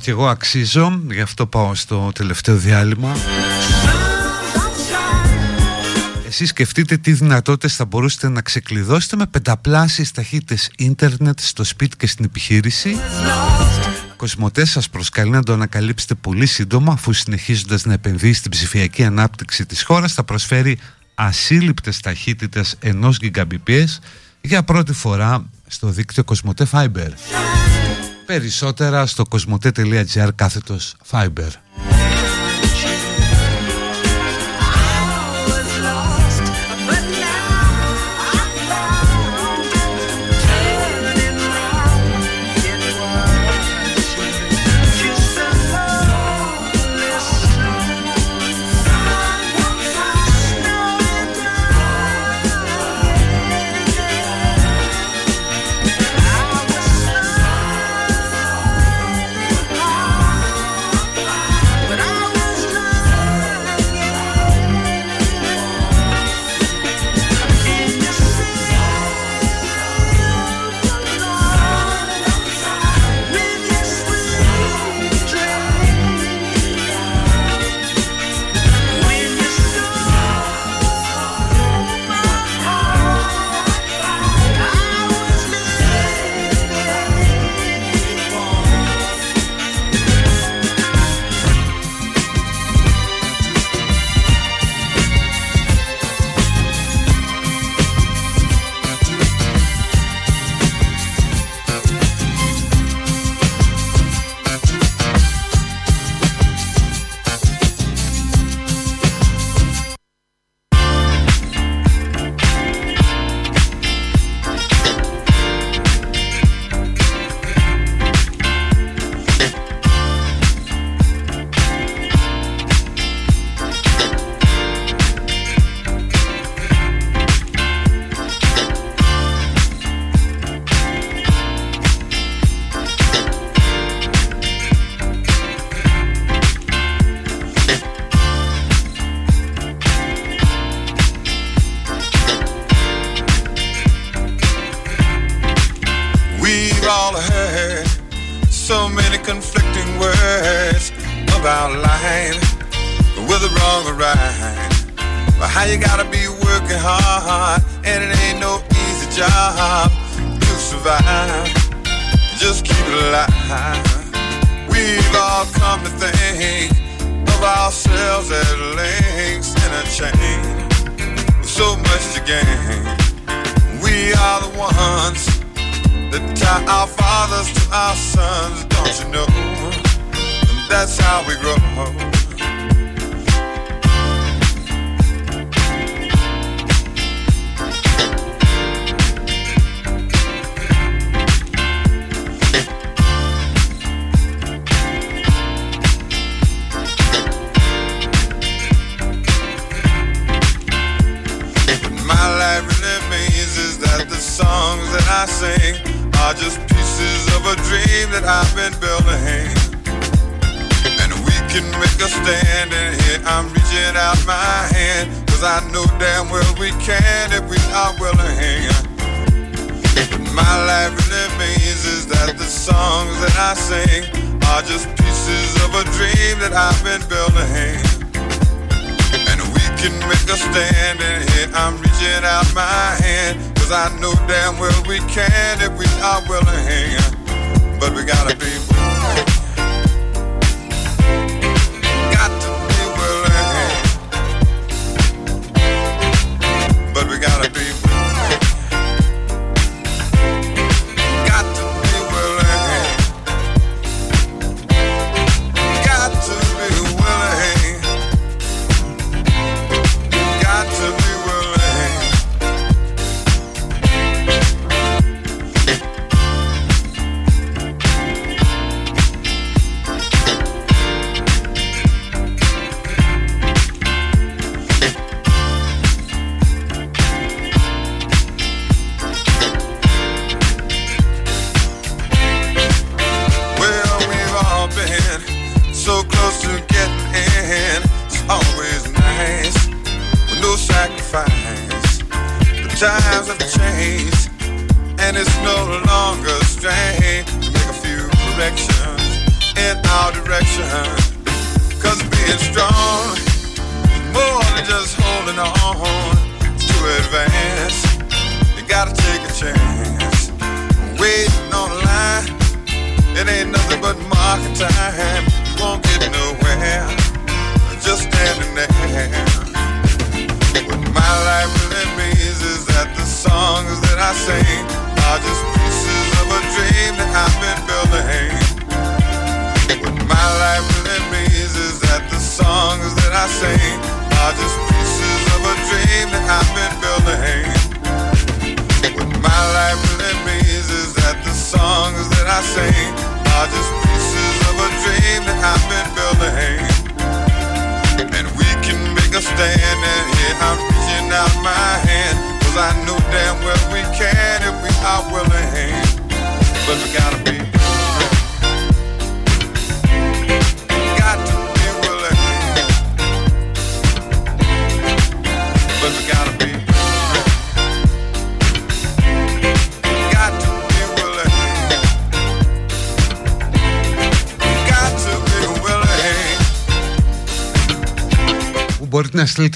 Και εγώ αξίζω, γι' αυτό πάω στο τελευταίο διάλειμμα. Εσείς σκεφτείτε τι δυνατότητες θα μπορούσατε να ξεκλειδώσετε με πενταπλάσιες ταχύτητες ίντερνετ στο σπίτι και στην επιχείρηση. Κοσμοτές σας προσκαλεί να το ανακαλύψετε πολύ σύντομα αφού συνεχίζοντας να επενδύει στην ψηφιακή ανάπτυξη της χώρας θα προσφέρει ασύλληπτες ταχύτητες ενός Gbps για πρώτη φορά στο δίκτυο Κοσμοτέ Fiber. Περισσότερα στο κοσμοτέ.gr κάθετος Fiber.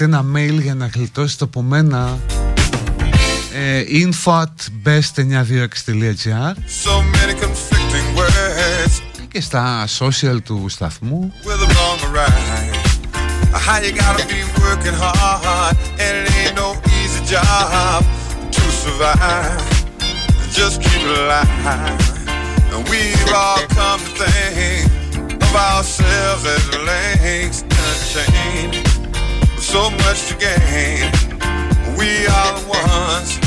στείλετε ένα mail για να γλιτώσετε από μένα ε, info at best926.gr so και στα social του σταθμού just keep it alive. We've all come to think of ourselves as links to change. so much to gain. We are the ones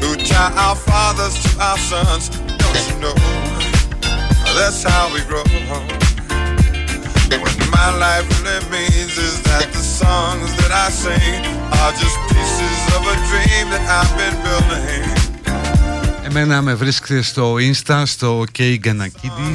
who tie our fathers to our sons. Don't you know? That's how we grow. What my life really means is that the songs that I sing are just pieces of a dream that I've been building. Εμένα με βρίσκεται στο Insta, στο K Ganakidi.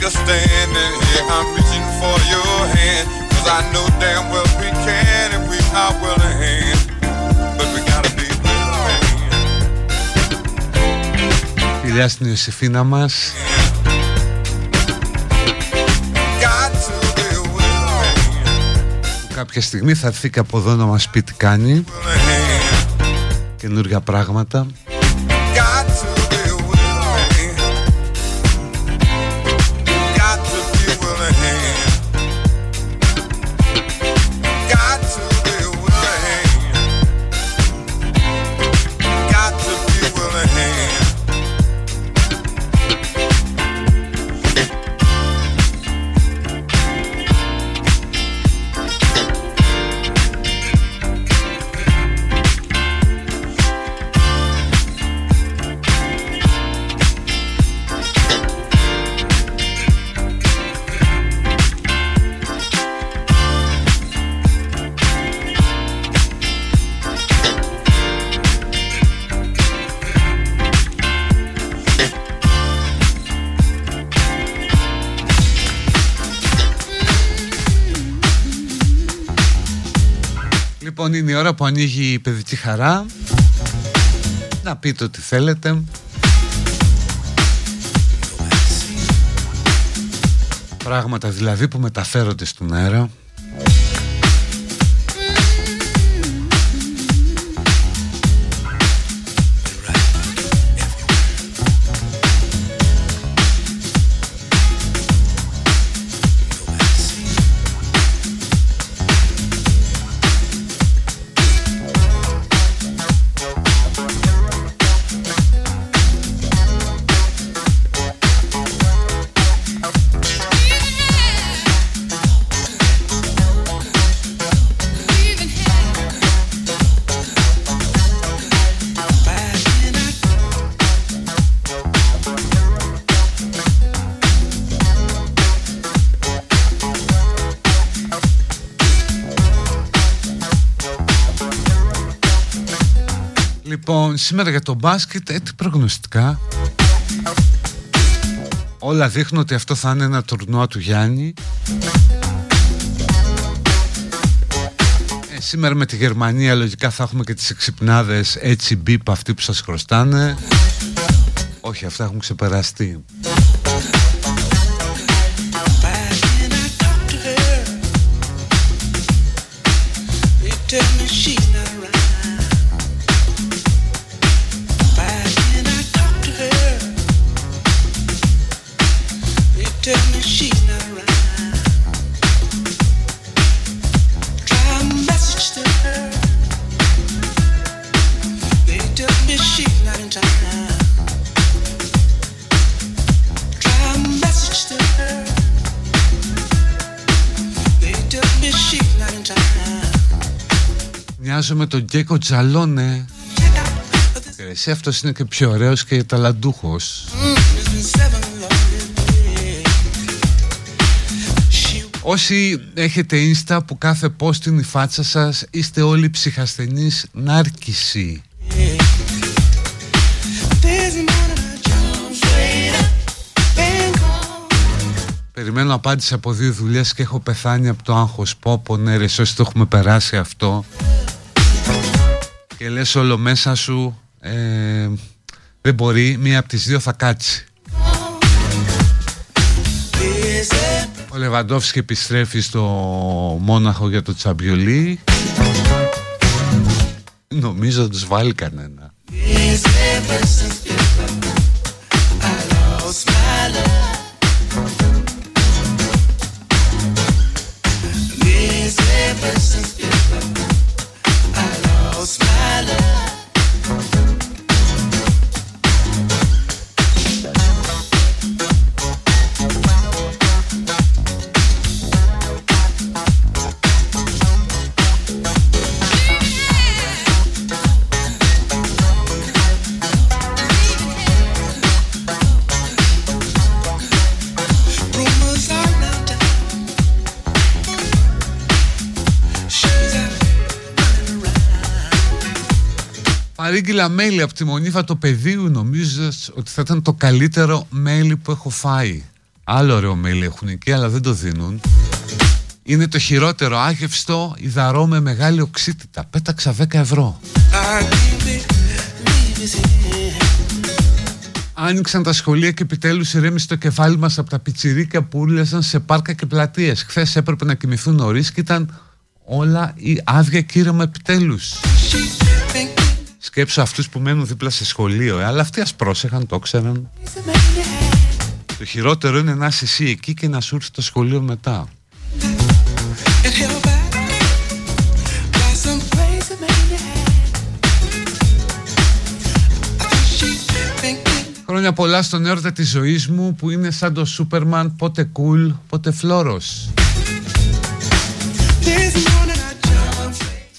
you're Φιλιά στην Ιωσήφίνα μας. Κάποια στιγμή θα έρθει και από εδώ να μας πει τι κάνει. Καινούργια πράγματα. Ανοίγει η παιδική χαρά. Να πείτε ό,τι θέλετε. Πράγματα δηλαδή που μεταφέρονται στον αέρα σήμερα για το μπάσκετ, έτσι προγνωστικά. Όλα δείχνουν ότι αυτό θα είναι ένα τουρνουά του Γιάννη. Ε, σήμερα με τη Γερμανία λογικά θα έχουμε και τις εξυπνάδες έτσι μπίπ αυτοί που σας χρωστάνε. Όχι, αυτά έχουν ξεπεραστεί. Tell me she's Μοιάζω με τον Γκέκο Τζαλόνε. Και Εσύ αυτός είναι και πιο ωραίος και ταλαντούχος. Όσοι έχετε insta που κάθε post είναι η φάτσα σας Είστε όλοι ψυχασθενείς νάρκισοι Περιμένω απάντηση από δύο δουλειές και έχω πεθάνει από το άγχος Πω πω ναι ρε όσοι το έχουμε περάσει αυτό Και λες όλο μέσα σου ε, Δεν μπορεί, μία από τις δύο θα κάτσει. Ο Λεβαντόφσκι επιστρέφει στο Μόναχο για το Τσαμπιολί. Νομίζω τους βάλει κανένα Παρήγγειλα μέλι από τη Μονίβα το πεδίου νομίζω ότι θα ήταν το καλύτερο μέλι που έχω φάει; Άλλο ωραίο μέλι έχουν εκεί αλλά δεν το δίνουν. Είναι το χειρότερο άγευστο υδαρό με μεγάλη οξύτητα. Πέταξα 10 ευρώ. Άνοιξαν τα σχολεία και επιτέλους ηρέμησε το κεφάλι μας από τα πιτσιρίκια που ούλιαζαν σε πάρκα και πλατείες. Χθες έπρεπε να κοιμηθούν νωρίς και ήταν όλα η άδεια κύρεμα επιτέλους. Σκέψω αυτούς που μένουν δίπλα σε σχολείο, ε, αλλά αυτοί ας πρόσεχαν, το ξέραν. Το χειρότερο είναι να είσαι εσύ εκεί και να σου έρθει το σχολείο μετά. Χρόνια πολλά στον έρωτα της ζωής μου που είναι σαν το Σούπερμαν πότε κουλ, πότε φλόρος.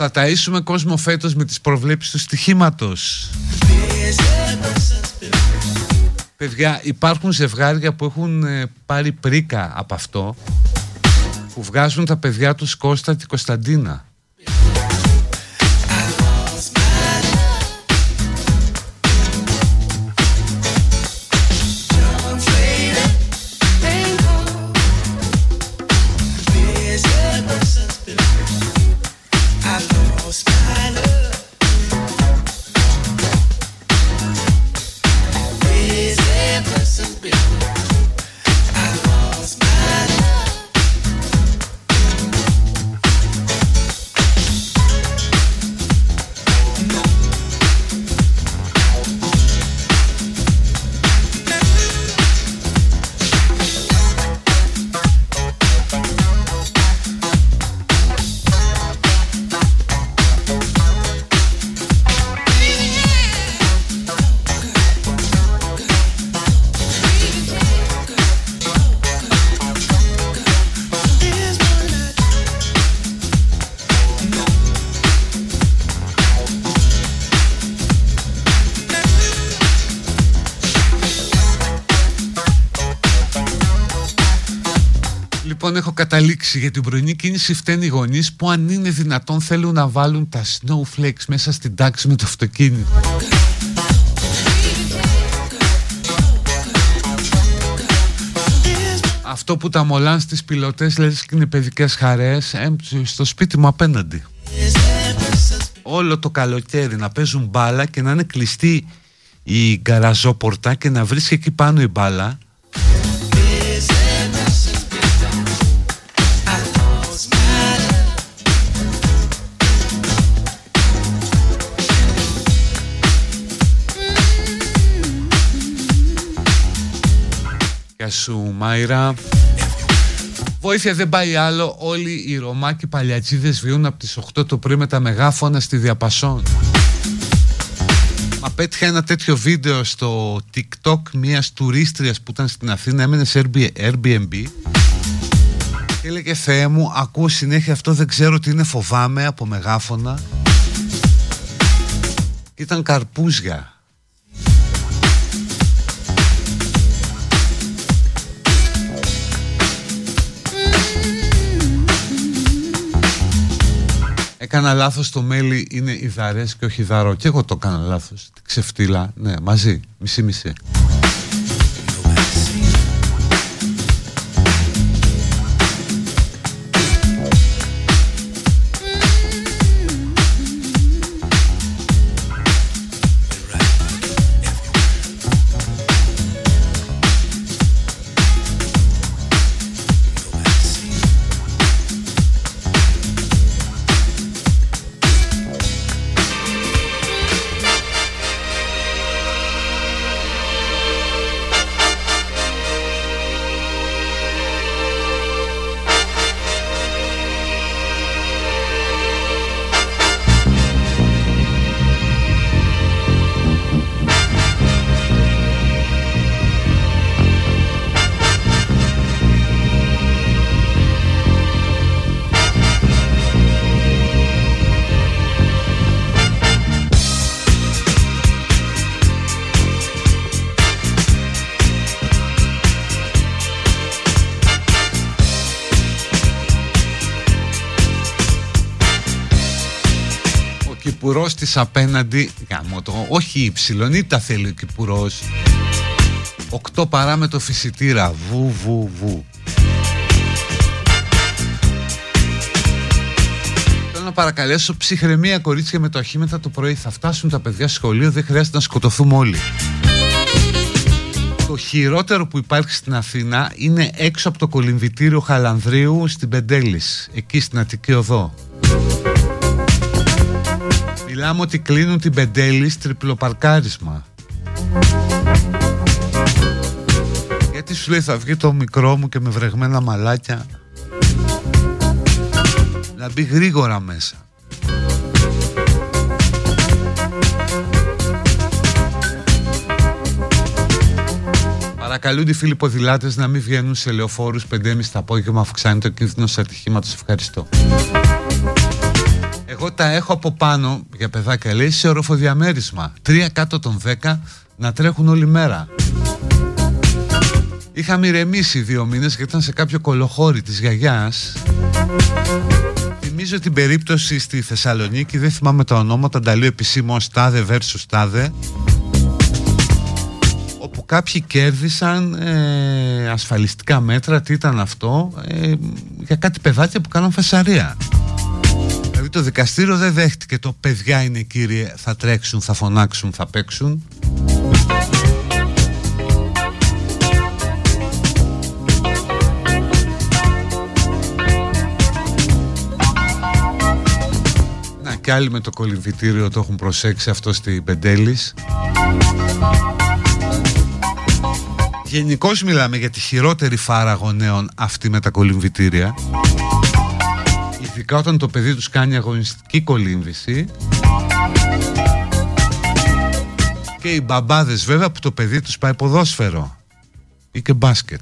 Θα ταΐσουμε κόσμο φέτος με τις προβλέψεις του στοιχήματος. Παιδιά, υπάρχουν ζευγάρια που έχουν ε, πάρει πρίκα από αυτό που βγάζουν τα παιδιά τους Κώστα και Κωνσταντίνα. Έχω καταλήξει για την πρωινή κίνηση φταίνει οι γονείς που αν είναι δυνατόν θέλουν να βάλουν τα snowflakes μέσα στην τάξη με το αυτοκίνητο. Αυτό που τα μολάν στις πιλωτές λες και είναι παιδικές χαρές ε, στο σπίτι μου απέναντι. Όλο το καλοκαίρι να παίζουν μπάλα και να είναι κλειστή η γκαραζόπορτα και να βρίσκει εκεί πάνω η μπάλα σου Μάιρα. Βοήθεια δεν πάει άλλο. Όλοι οι Ρωμά και οι Παλιατζίδες βιούν από τις 8 το πρωί με τα μεγάφωνα στη Διαπασόν. Μα πέτυχα ένα τέτοιο βίντεο στο TikTok μιας τουρίστριας που ήταν στην Αθήνα. Έμενε σε Airbnb. Και έλεγε Θεέ μου ακούω συνέχεια αυτό δεν ξέρω τι είναι φοβάμαι από μεγάφωνα Και ήταν καρπούζια Έκανα λάθος το μέλι είναι υδαρές και όχι υδαρό Και εγώ το έκανα λάθος. Ξεφτύλα, ναι μαζί, μισή μισή κυπουρός της απέναντι γάμο το, όχι η ψιλονίτα θέλει ο κυπουρός. 8 παρά με το φυσιτήρα βου βου βου. Θέλω να παρακαλέσω ψυχραιμία κορίτσια με το αχήματα το πρωί. Θα φτάσουν τα παιδιά στο σχολείο δεν χρειάζεται να σκοτωθούμε όλοι. Το χειρότερο που υπάρχει στην Αθήνα είναι έξω από το κολυμβητήριο Χαλανδρίου στην Πεντέλης, εκεί στην Αττική Οδό. Μιλάμε ότι κλείνουν την Πεντέλης τριπλοπαρκάρισμα. Γιατί σου λέει θα βγει το μικρό μου και με βρεγμένα μαλάκια να μπει γρήγορα μέσα. Παρακαλούνται οι φίλοι ποδηλάτες να μην βγαίνουν σε λεωφόρους 5.30 το απόγευμα, αφού αυξάνει το κίνδυνο ατυχήματο. Ευχαριστώ. Εγώ τα έχω από πάνω για παιδάκια, λέει, σε οροφοδιαμέρισμα. Τρία κάτω των 10 να τρέχουν όλη μέρα. Είχαμε ηρεμήσει δύο μήνες γιατί ήταν σε κάποιο κολοχώρι της γιαγιάς. Θυμίζω την περίπτωση στη Θεσσαλονίκη, δεν θυμάμαι τα ονόματα, τα λέω επισήμω τάδε versus τάδε όπου κάποιοι κέρδισαν ε, ασφαλιστικά μέτρα, τι ήταν αυτό, ε, για κάτι παιδάκια που κάναν φασαρία. Δηλαδή το δικαστήριο δεν δέχτηκε το παιδιά είναι κύριε, θα τρέξουν, θα φωνάξουν, θα παίξουν. Να και άλλοι με το κολυμβητήριο το έχουν προσέξει αυτό στην Πεντέλης. Γενικώς μιλάμε για τη χειρότερη φάρα γονέων αυτή με τα κολυμβητήρια. Ειδικά όταν το παιδί τους κάνει αγωνιστική κολύμβηση. Και οι μπαμπάδες βέβαια που το παιδί τους πάει ποδόσφαιρο ή και μπάσκετ.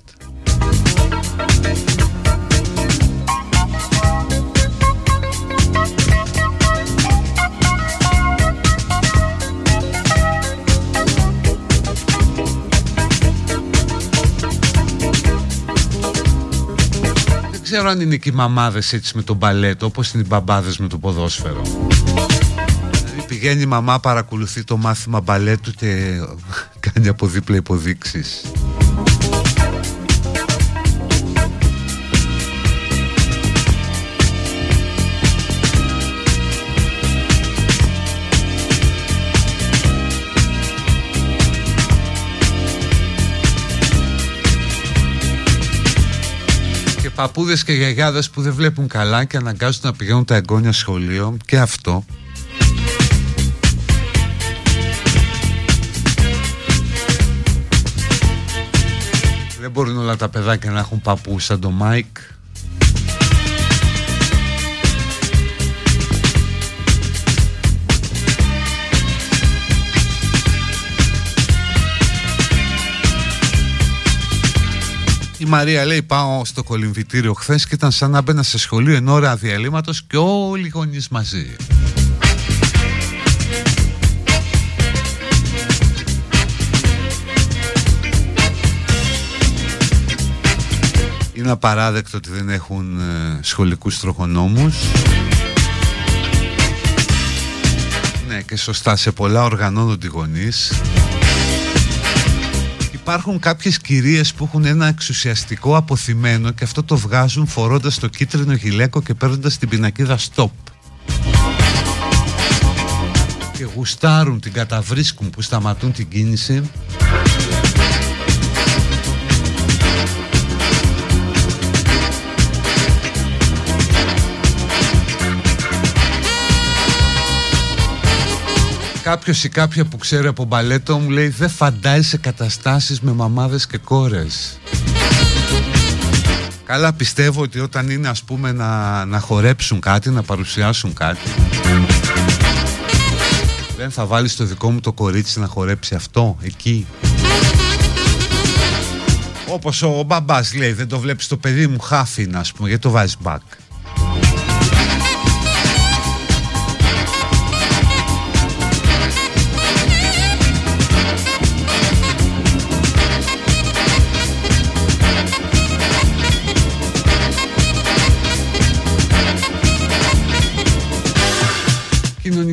Ξέρω αν είναι και οι μαμάδες έτσι με τον μπαλέτο όπως είναι οι μπαμπάδες με το ποδόσφαιρο. Δηλαδή πηγαίνει η μαμά, παρακολουθεί το μάθημα μπαλέτου και κάνει από δίπλα υποδείξεις. Και παππούδες και γιαγιάδες που δεν βλέπουν καλά και αναγκάζονται να πηγαίνουν τα εγγόνια σχολείο και αυτό. Δεν μπορούν όλα τα παιδάκια να έχουν παππούς σαν το Μάικ. Η Μαρία λέει πάω στο κολυμβητήριο χθες και ήταν σαν να μπαίνα σε σχολείο εν ώρα διαλύματος και όλοι οι γονείς μαζί. Είναι απαράδεκτο ότι δεν έχουν ε, σχολικούς τροχονόμους. Ναι και σωστά σε πολλά οργανώνονται οι γονείς. Υπάρχουν κάποιες κυρίες που έχουν ένα εξουσιαστικό αποθυμένο και αυτό το βγάζουν φορώντας το κίτρινο γυλαίκο και παίρνοντας την πινακίδα stop. Και γουστάρουν, την καταβρίσκουν που σταματούν την κίνηση. Κάποιος ή κάποια που ξέρει από μπαλέτο μου λέει δεν φαντάζεσαι καταστάσεις με μαμάδες και κόρες. Καλά πιστεύω ότι όταν είναι ας πούμε να, να χορέψουν κάτι, να παρουσιάσουν κάτι Δεν θα βάλεις το δικό μου το κορίτσι να χορέψει αυτό, εκεί Όπως ο μπαμπάς λέει δεν το βλέπεις το παιδί μου χάφι ας πούμε γιατί το βάζεις μπακ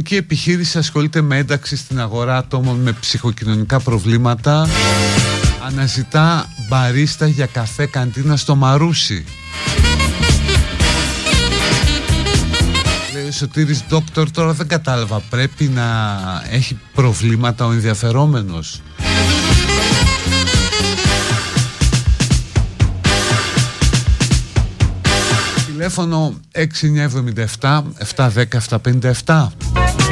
κοινωνική επιχείρηση ασχολείται με ένταξη στην αγορά ατόμων με ψυχοκοινωνικά προβλήματα. Αναζητά μπαρίστα για καφέ καντίνα στο Μαρούσι. Λέει ο Σωτήρης Δόκτωρ τώρα δεν κατάλαβα Πρέπει να έχει προβλήματα ο ενδιαφερόμενος Τηλέφωνο 6977 710 757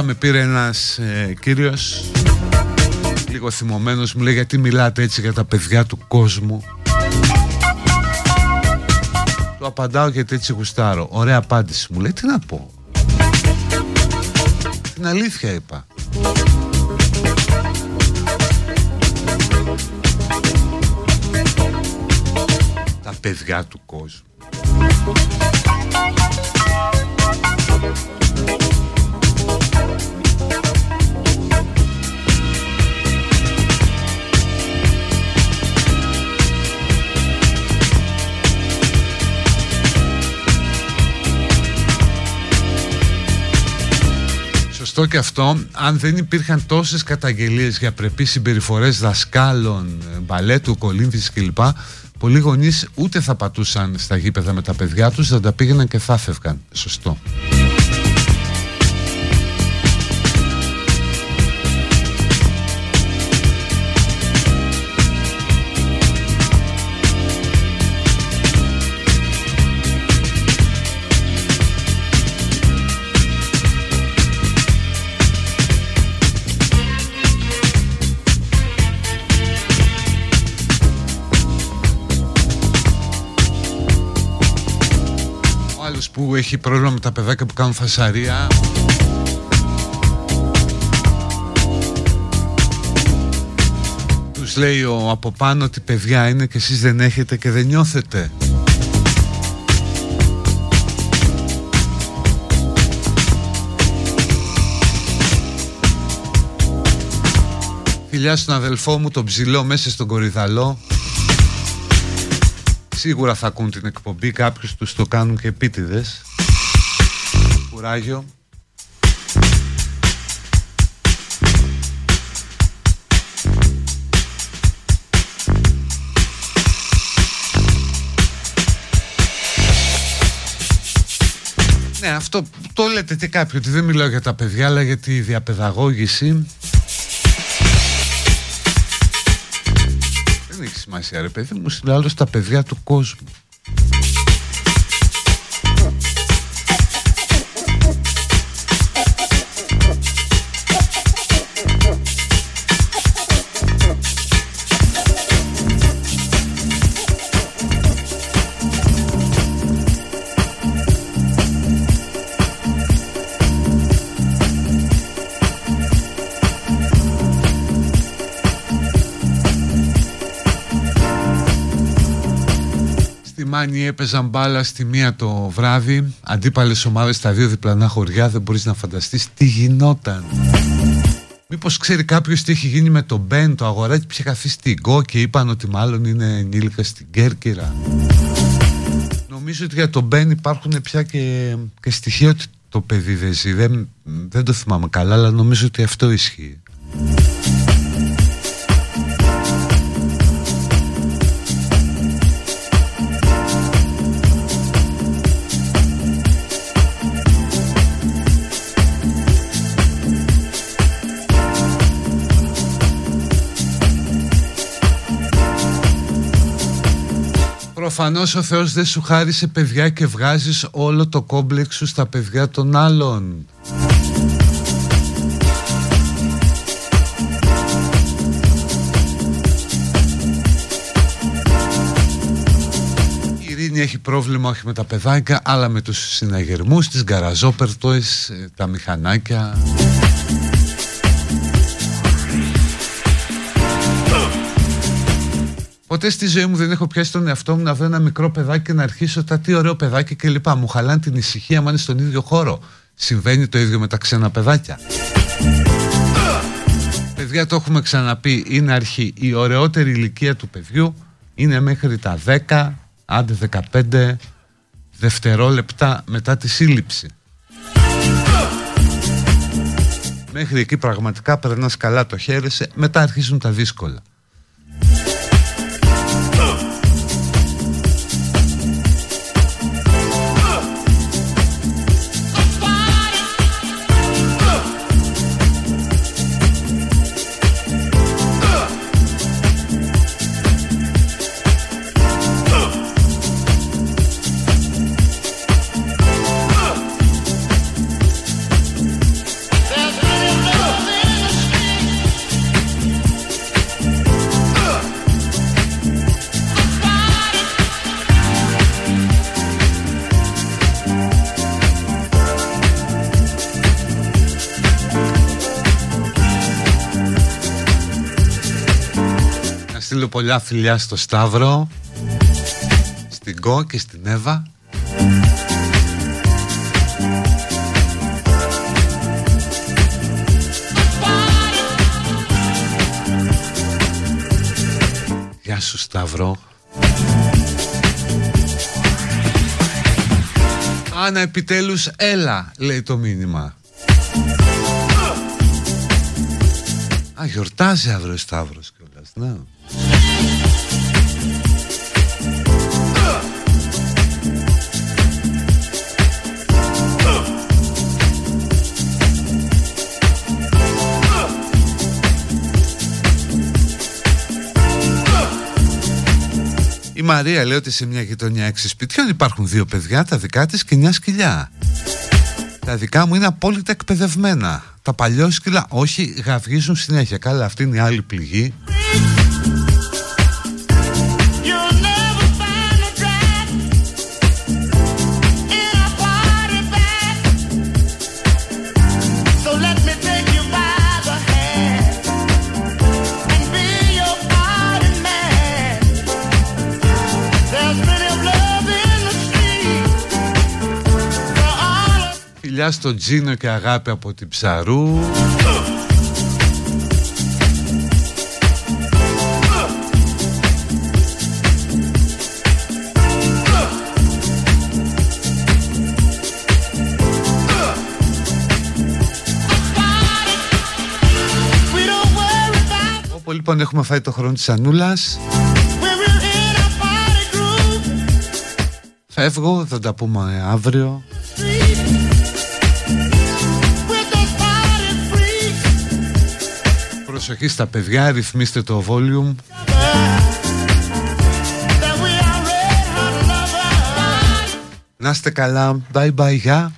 Τώρα με πήρε ένας ε, κύριος Λίγο θυμωμένος μου λέει γιατί μιλάτε έτσι για τα παιδιά του κόσμου; Του απαντάω γιατί έτσι γουστάρω. Ωραία απάντηση μου λέει. Τι να πω. Την αλήθεια είπα. Τα παιδιά του κόσμου Σωστό και αυτό, αν δεν υπήρχαν τόσες καταγγελίες για πρεπείς συμπεριφορές δασκάλων, μπαλέτου, κολύμβης κλπ. Πολλοί γονείς ούτε θα πατούσαν στα γήπεδα με τα παιδιά τους, θα τα πήγαιναν και θα φεύγαν. Σωστό. Που έχει πρόβλημα με τα παιδάκια που κάνουν φασαρία. Τους λέει ο από πάνω ότι παιδιά είναι και εσείς δεν έχετε και δεν νιώθετε. Φιλιά στον αδελφό μου τον ψηλό μέσα στον κορυδαλό Σίγουρα θα ακούν την εκπομπή Κάποιους τους το κάνουν και επίτηδες. Κουράγιο. Ναι, αυτό το λέτε και κάποιοι ότι δεν μιλάω για τα παιδιά αλλά για τη διαπαιδαγώγηση Δεν έχει σημασία ρε παιδί μου, είναι άλλο τα παιδιά του κόσμου Στη Μάνη έπαιζαν μπάλα στη μία το βράδυ. Αντίπαλες ομάδες στα δύο διπλανά χωριά Δεν μπορείς να φανταστείς τι γινόταν. Μήπως ξέρει κάποιος τι έχει γίνει με το Μπεν Το αγοράκι που είχε καθίσει στην Γκο Και είπαν ότι μάλλον είναι ενήλικα στην Κέρκυρα. Νομίζω ότι για το Μπεν υπάρχουν πια και, και στοιχεία ότι το παιδί δεν ζει. Δεν, δεν το θυμάμαι καλά Αλλά νομίζω ότι αυτό ισχύει Προφανώς ο Θεός δεν σου χάρισε παιδιά και βγάζεις όλο το κόμπλεξ σου στα παιδιά των άλλων. Η Ειρήνη εκείνη έχει πρόβλημα όχι με τα παιδάκια αλλά με τους συναγερμούς, τις γκαραζόπερτοες, ε, τα μηχανάκια Ποτέ στη ζωή μου δεν έχω πιάσει τον εαυτό μου να βρω ένα μικρό παιδάκι και να αρχίσω τα τι ωραίο παιδάκι κλπ. Μου χαλάνε την ησυχία, μα είναι στον ίδιο χώρο. Συμβαίνει το ίδιο με τα ξένα παιδάκια. Παιδιά το έχουμε ξαναπεί, είναι αρχή. Η ωραιότερη ηλικία του παιδιού είναι μέχρι τα 10, άντε 15 δευτερόλεπτα μετά τη σύλληψη. Μέχρι εκεί πραγματικά περνάς καλά το χαίρεσαι, μετά αρχίζουν τα δύσκολα. Πολλά φιλιά στο Σταύρο Στην Κο και στην Εύα. Γεια σου Σταύρο. Άννα επιτέλους έλα λέει το μήνυμα. Α γιορτάζει αύριο ο Σταύρος κιόλας ναι. Μαρία λέει ότι σε μια γειτονιά έξι σπιτιών υπάρχουν δύο παιδιά, τα δικά της και μια σκυλιά. Τα δικά μου είναι απόλυτα εκπαιδευμένα. Τα παλιόσκυλα όχι γαυγίζουν συνέχεια. Καλά, αυτή είναι η άλλη πληγή. Φιλιά στο Τζίνο και αγάπη από την Ψαρού. We don't worry about Όπου λοιπόν έχουμε φάει το χρόνο της Ανούλας. when we're in a party groove. Φεύγω, θα τα πούμε αύριο. Προσοχή στα παιδιά, ρυθμίστε το volume. that we are red hot lovers. Να είστε καλά. Bye bye, γεια.